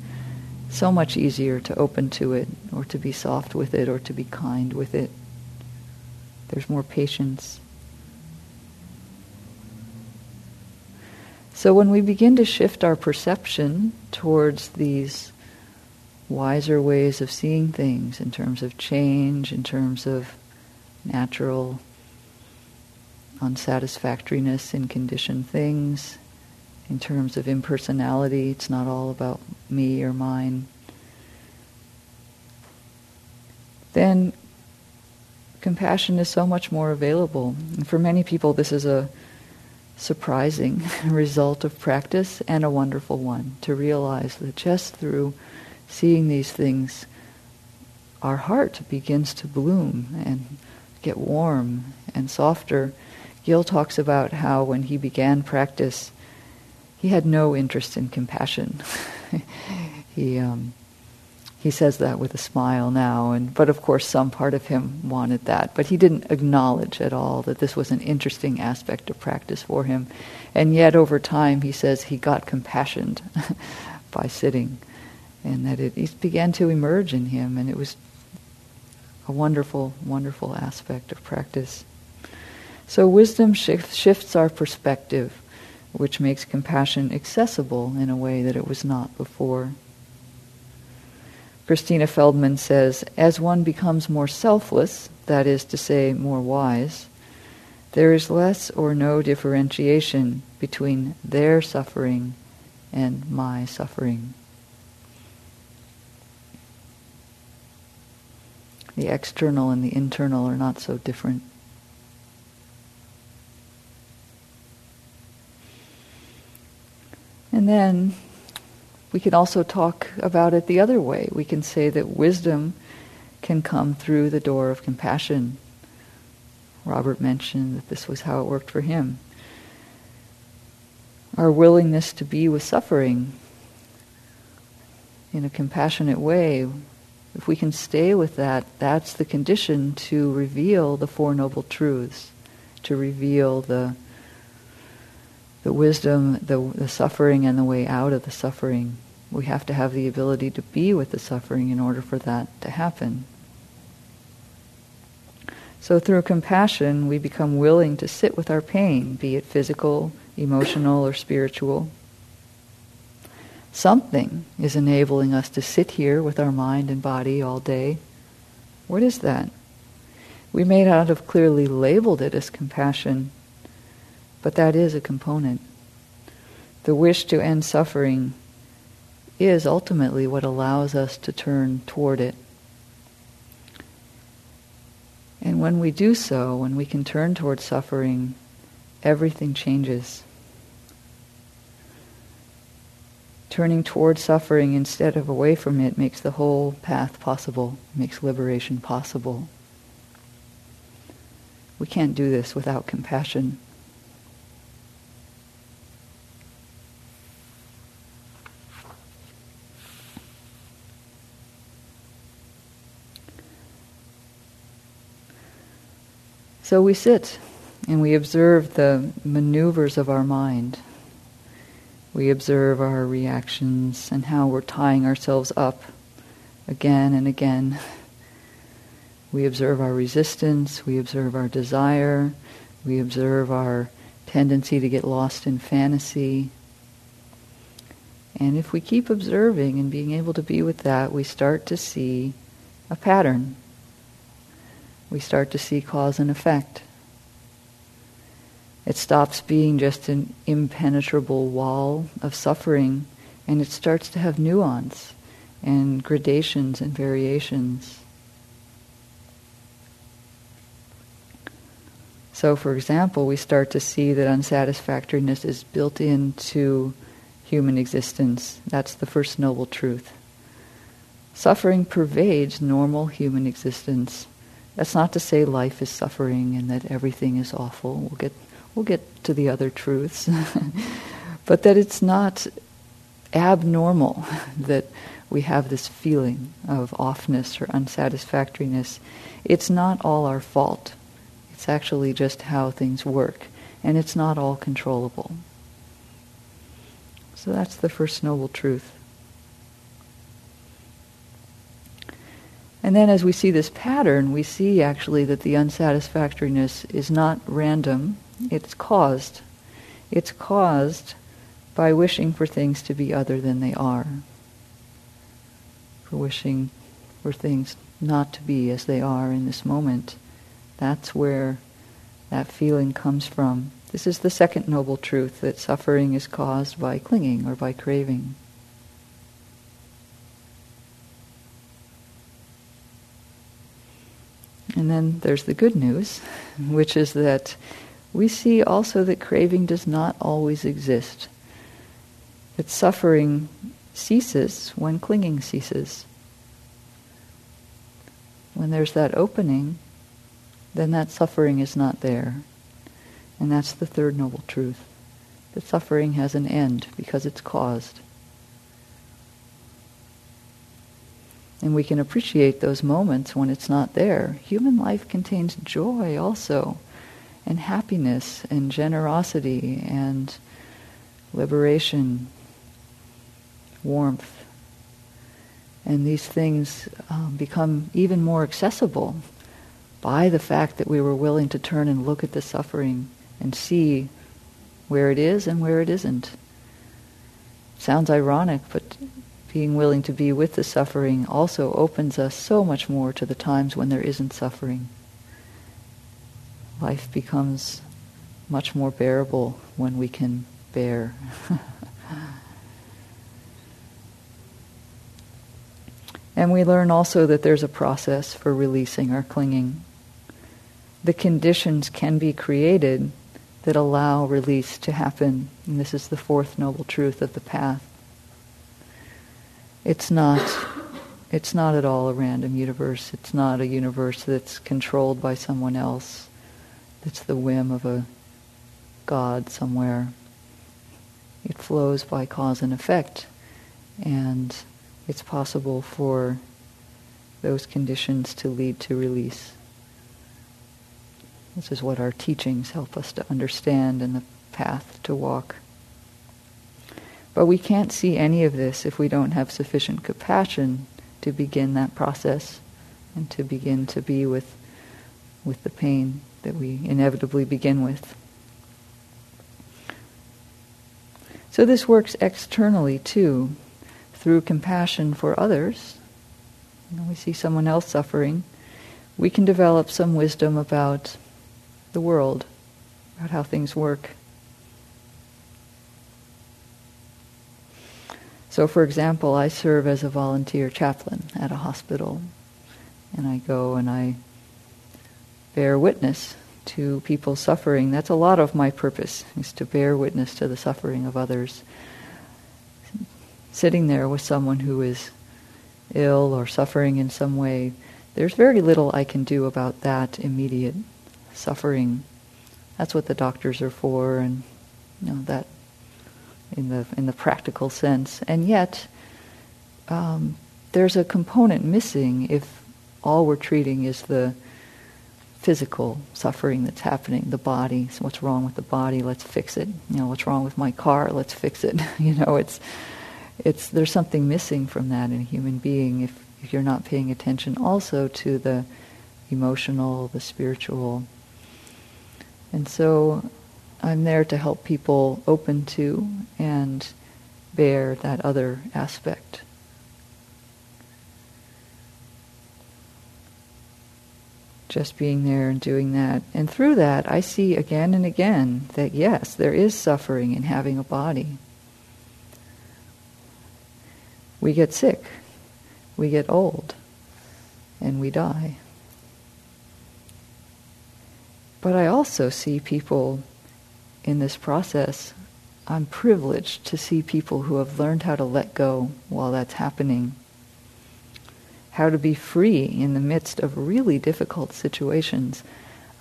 so much easier to open to it, or to be soft with it, or to be kind with it. There's more patience. So when we begin to shift our perception towards these wiser ways of seeing things in terms of change, in terms of natural unsatisfactoriness in conditioned things, in terms of impersonality, it's not all about me or mine, then compassion is so much more available. And for many people, this is a surprising *laughs* result of practice and a wonderful one to realize that just through seeing these things, our heart begins to bloom and get warm and softer. Gil talks about how when he began practice, he had no interest in compassion. *laughs* he um, he says that with a smile now, and but of course some part of him wanted that, but he didn't acknowledge at all that this was an interesting aspect of practice for him, and yet over time he says he got compassioned *laughs* by sitting, and that it, it began to emerge in him, and it was a wonderful, wonderful aspect of practice. So wisdom shif- shifts our perspective, which makes compassion accessible in a way that it was not before. Christina Feldman says, as one becomes more selfless, that is to say, more wise, there is less or no differentiation between their suffering and my suffering. The external and the internal are not so different. And then we can also talk about it the other way. We can say that wisdom can come through the door of compassion. Robert mentioned that this was how it worked for him. Our willingness to be with suffering in a compassionate way if we can stay with that, that's the condition to reveal the Four Noble Truths, to reveal the, the wisdom, the, the suffering, and the way out of the suffering. We have to have the ability to be with the suffering in order for that to happen. So through compassion, we become willing to sit with our pain, be it physical, emotional, or spiritual. Something is enabling us to sit here with our mind and body all day. What is that? We may not have clearly labeled it as compassion, but that is a component. The wish to end suffering is ultimately what allows us to turn toward it. And when we do so, when we can turn toward suffering, everything changes. turning toward suffering instead of away from it makes the whole path possible, makes liberation possible. We can't do this without compassion. So we sit and we observe the maneuvers of our mind. We observe our reactions and how we're tying ourselves up again and again. We observe our resistance, we observe our desire, we observe our tendency to get lost in fantasy. And if we keep observing and being able to be with that, we start to see a pattern. We start to see cause and effect. It stops being just an impenetrable wall of suffering and it starts to have nuance and gradations and variations. So, for example, we start to see that unsatisfactoriness is built into human existence. That's the first noble truth. Suffering pervades normal human existence. That's not to say life is suffering and that everything is awful. We'll get We'll get to the other truths. *laughs* but that it's not abnormal *laughs* that we have this feeling of offness or unsatisfactoriness. It's not all our fault. It's actually just how things work. And it's not all controllable. So that's the first noble truth. And then as we see this pattern, we see actually that the unsatisfactoriness is not random, it's caused. It's caused by wishing for things to be other than they are. For wishing for things not to be as they are in this moment. That's where that feeling comes from. This is the second noble truth that suffering is caused by clinging or by craving. And then there's the good news, which is that we see also that craving does not always exist. That suffering ceases when clinging ceases. When there's that opening, then that suffering is not there. And that's the third noble truth. That suffering has an end because it's caused. And we can appreciate those moments when it's not there. Human life contains joy also and happiness and generosity and liberation, warmth. And these things um, become even more accessible by the fact that we were willing to turn and look at the suffering and see where it is and where it isn't. Sounds ironic, but being willing to be with the suffering also opens us so much more to the times when there isn't suffering. Life becomes much more bearable when we can bear. *laughs* and we learn also that there's a process for releasing our clinging. The conditions can be created that allow release to happen. And this is the fourth noble truth of the path. It's not it's not at all a random universe. It's not a universe that's controlled by someone else. It's the whim of a God somewhere. It flows by cause and effect. And it's possible for those conditions to lead to release. This is what our teachings help us to understand and the path to walk. But we can't see any of this if we don't have sufficient compassion to begin that process and to begin to be with, with the pain that we inevitably begin with. So this works externally too, through compassion for others. When we see someone else suffering, we can develop some wisdom about the world, about how things work. So, for example, I serve as a volunteer chaplain at a hospital, and I go and I bear witness to people suffering. That's a lot of my purpose, is to bear witness to the suffering of others. Sitting there with someone who is ill or suffering in some way, there's very little I can do about that immediate suffering. That's what the doctors are for, and you know that in the in the practical sense. And yet, um, there's a component missing if all we're treating is the physical suffering that's happening, the body. So what's wrong with the body? Let's fix it. You know, what's wrong with my car? Let's fix it. *laughs* you know, it's it's there's something missing from that in a human being if if you're not paying attention also to the emotional, the spiritual, and so I'm there to help people open to and bear that other aspect. Just being there and doing that. And through that, I see again and again that yes, there is suffering in having a body. We get sick, we get old, and we die. But I also see people in this process. I'm privileged to see people who have learned how to let go while that's happening, how to be free in the midst of really difficult situations.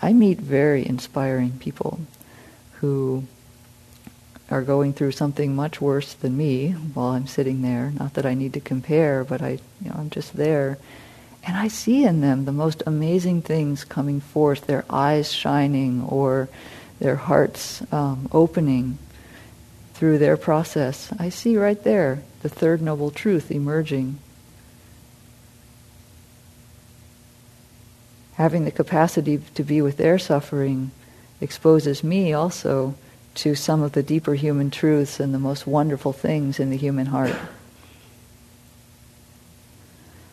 I meet very inspiring people who are going through something much worse than me while I'm sitting there. Not that I need to compare, but I, you know, I'm just there. And I see in them the most amazing things coming forth, their eyes shining or their hearts um, opening through their process. I see right there the third noble truth emerging. Having the capacity to be with their suffering exposes me also to some of the deeper human truths and the most wonderful things in the human heart.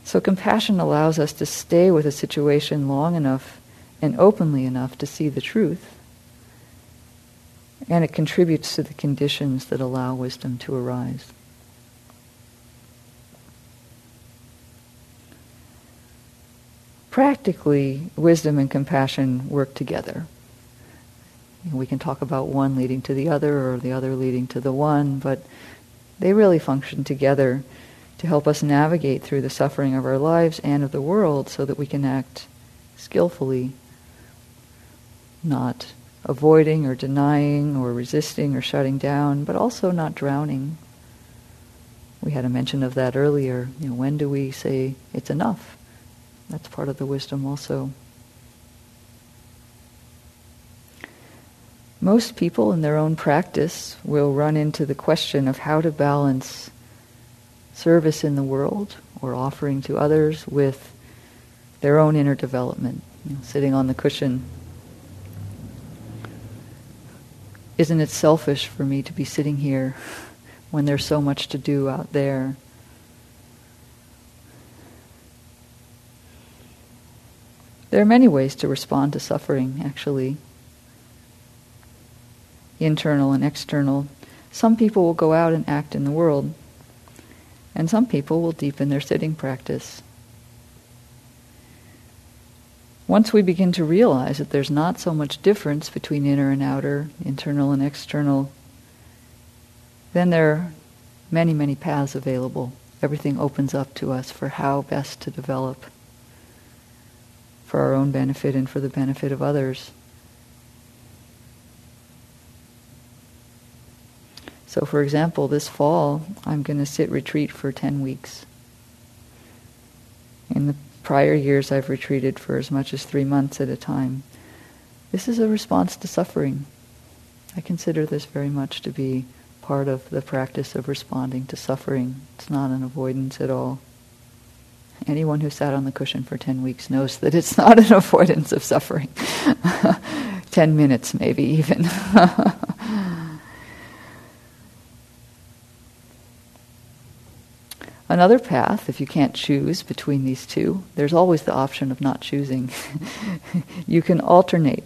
So compassion allows us to stay with a situation long enough and openly enough to see the truth. And it contributes to the conditions that allow wisdom to arise. Practically, wisdom and compassion work together. We can talk about one leading to the other or the other leading to the one, but they really function together to help us navigate through the suffering of our lives and of the world so that we can act skillfully, not avoiding or denying or resisting or shutting down, but also not drowning. We had a mention of that earlier. You know, when do we say it's enough? That's part of the wisdom also. Most people in their own practice will run into the question of how to balance service in the world or offering to others with their own inner development, you know, sitting on the cushion. Isn't it selfish for me to be sitting here when there's so much to do out there? There are many ways to respond to suffering, actually internal and external. Some people will go out and act in the world, and some people will deepen their sitting practice. Once we begin to realize that there's not so much difference between inner and outer, internal and external, then there are many, many paths available. Everything opens up to us for how best to develop for our own benefit and for the benefit of others. So, for example, this fall, I'm going to sit retreat for 10 weeks. In the prior years, I've retreated for as much as three months at a time. This is a response to suffering. I consider this very much to be part of the practice of responding to suffering. It's not an avoidance at all. Anyone who sat on the cushion for 10 weeks knows that it's not an *laughs* avoidance of suffering. *laughs* 10 minutes, maybe even. *laughs* Another path, if you can't choose between these two, there's always the option of not choosing. *laughs* you can alternate.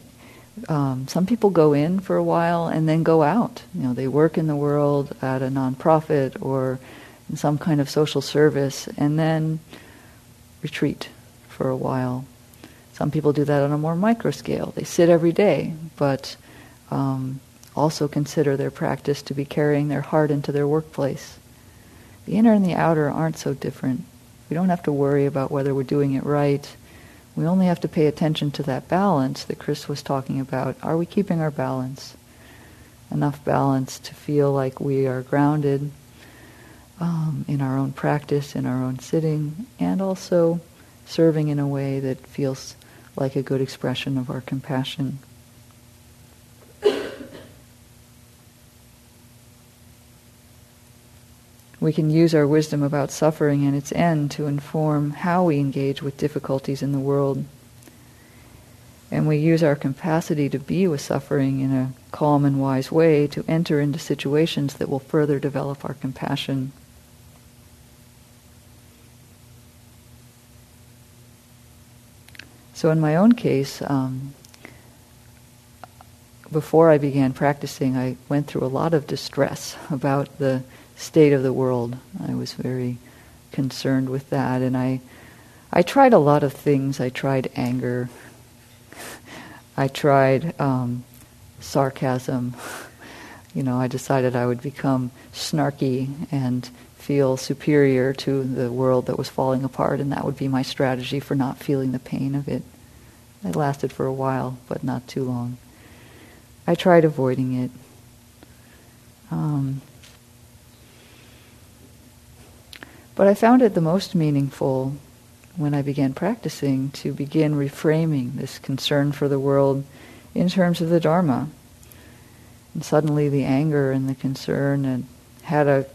Um, some people go in for a while and then go out. You know, they work in the world at a nonprofit or in some kind of social service and then retreat for a while. Some people do that on a more micro scale. They sit every day, but um, also consider their practice to be carrying their heart into their workplace. The inner and the outer aren't so different. We don't have to worry about whether we're doing it right. We only have to pay attention to that balance that Chris was talking about. Are we keeping our balance? Enough balance to feel like we are grounded um, in our own practice, in our own sitting, and also serving in a way that feels like a good expression of our compassion we can use our wisdom about suffering and its end to inform how we engage with difficulties in the world. And we use our capacity to be with suffering in a calm and wise way to enter into situations that will further develop our compassion. So, in my own case, um, before I began practicing, I went through a lot of distress *laughs* about the state of the world. I was very concerned with that, and I, I tried a lot of things. I tried anger. I tried um, sarcasm. *laughs* You know, I decided I would become snarky and feel superior to the world that was falling apart, and that would be my strategy for not feeling the pain of it. It lasted for a while, but not too long. I tried avoiding it. Um, But I found it the most meaningful when I began practicing to begin reframing this concern for the world in terms of the Dharma. And suddenly the anger and the concern and had a,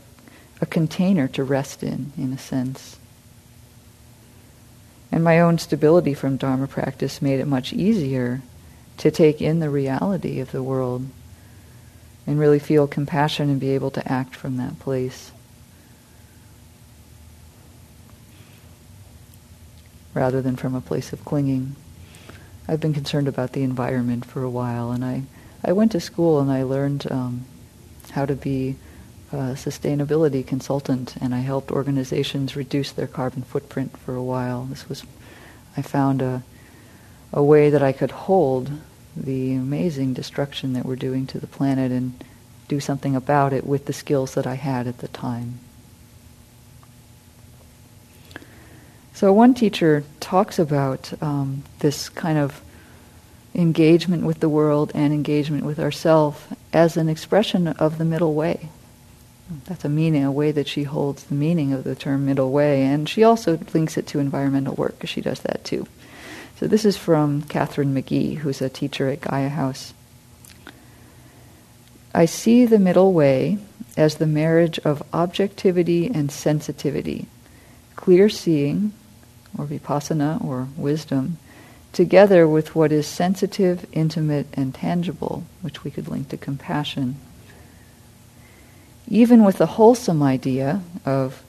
a container to rest in, in a sense. And my own stability from Dharma practice made it much easier to take in the reality of the world and really feel compassion and be able to act from that place. Rather than from a place of clinging. I've been concerned about the environment for a while, and I, I went to school and I learned um, how to be a sustainability consultant, and I helped organizations reduce their carbon footprint for a while. This was, I found a, a way that I could hold the amazing destruction that we're doing to the planet and do something about it with the skills that I had at the time. So one teacher talks about um, this kind of engagement with the world and engagement with ourself as an expression of the middle way. That's a meaning, a way that she holds the meaning of the term middle way, and she also links it to environmental work because she does that too. So this is from Catherine McGee, who's a teacher at Gaia House. I see the middle way as the marriage of objectivity and sensitivity, clear seeing or vipassana, or wisdom, together with what is sensitive, intimate, and tangible, which we could link to compassion. Even with the wholesome idea of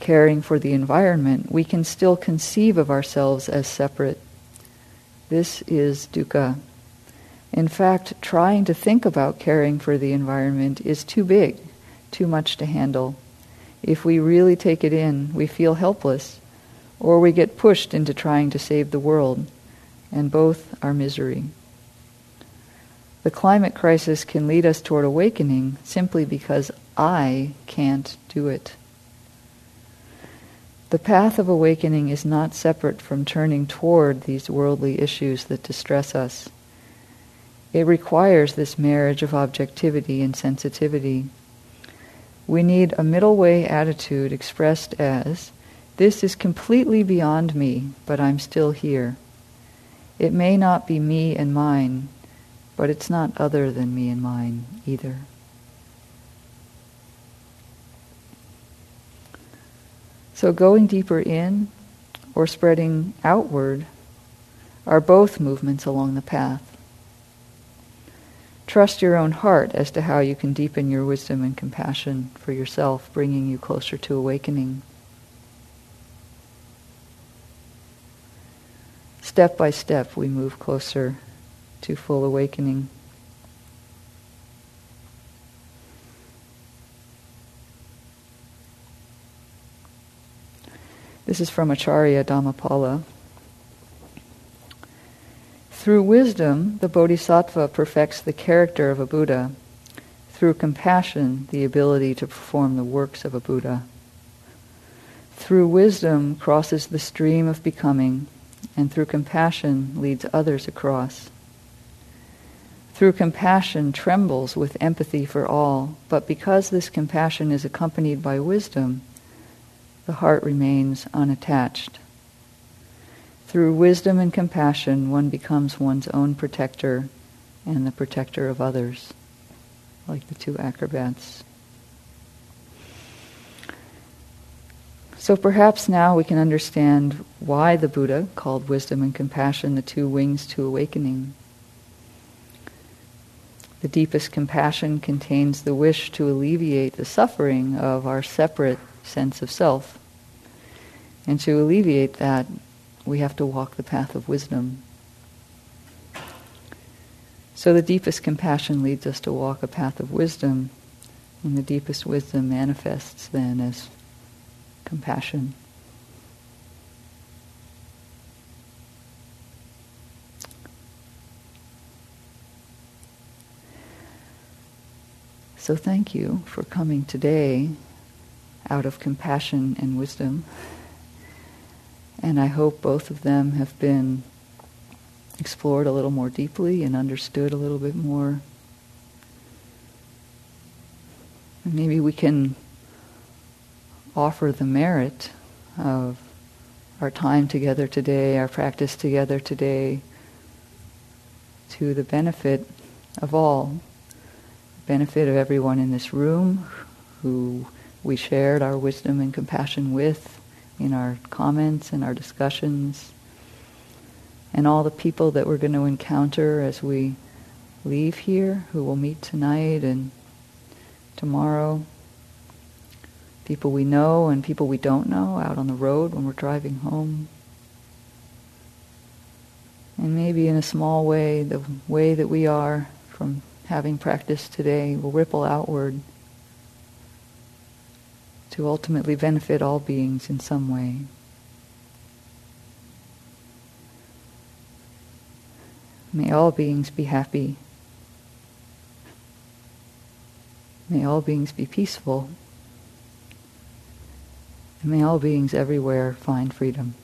caring for the environment, we can still conceive of ourselves as separate. This is dukkha. In fact, trying to think about caring for the environment is too big, too much to handle. If we really take it in, we feel helpless, or we get pushed into trying to save the world, and both are misery. The climate crisis can lead us toward awakening simply because I can't do it. The path of awakening is not separate from turning toward these worldly issues that distress us. It requires this marriage of objectivity and sensitivity. We need a middle way attitude expressed as, This is completely beyond me, but I'm still here. It may not be me and mine, but it's not other than me and mine either. So going deeper in or spreading outward are both movements along the path. Trust your own heart as to how you can deepen your wisdom and compassion for yourself, bringing you closer to awakening. Step by step, we move closer to full awakening. This is from Acharya Dhammapala. Through wisdom, the bodhisattva perfects the character of a Buddha. Through compassion, the ability to perform the works of a Buddha. Through wisdom, crosses the stream of becoming, and through compassion, leads others across. Through compassion, trembles with empathy for all, but because this compassion is accompanied by wisdom, the heart remains unattached. Through wisdom and compassion, one becomes one's own protector and the protector of others, like the two acrobats. So perhaps now we can understand why the Buddha called wisdom and compassion the two wings to awakening. The deepest compassion contains the wish to alleviate the suffering of our separate sense of self. And to alleviate that, we have to walk the path of wisdom. So the deepest compassion leads us to walk a path of wisdom, and the deepest wisdom manifests then as compassion. So thank you for coming today out of compassion and wisdom. And I hope both of them have been explored a little more deeply and understood a little bit more. And maybe we can offer the merit of our time together today, our practice together today, to the benefit of all, benefit of everyone in this room who we shared our wisdom and compassion with in our comments and our discussions, and all the people that we're going to encounter as we leave here, who we'll meet tonight and tomorrow. People we know and people we don't know out on the road when we're driving home. And maybe in a small way, the way that we are from having practiced today will ripple outward to ultimately benefit all beings in some way. May all beings be happy. May all beings be peaceful. May all beings everywhere find freedom.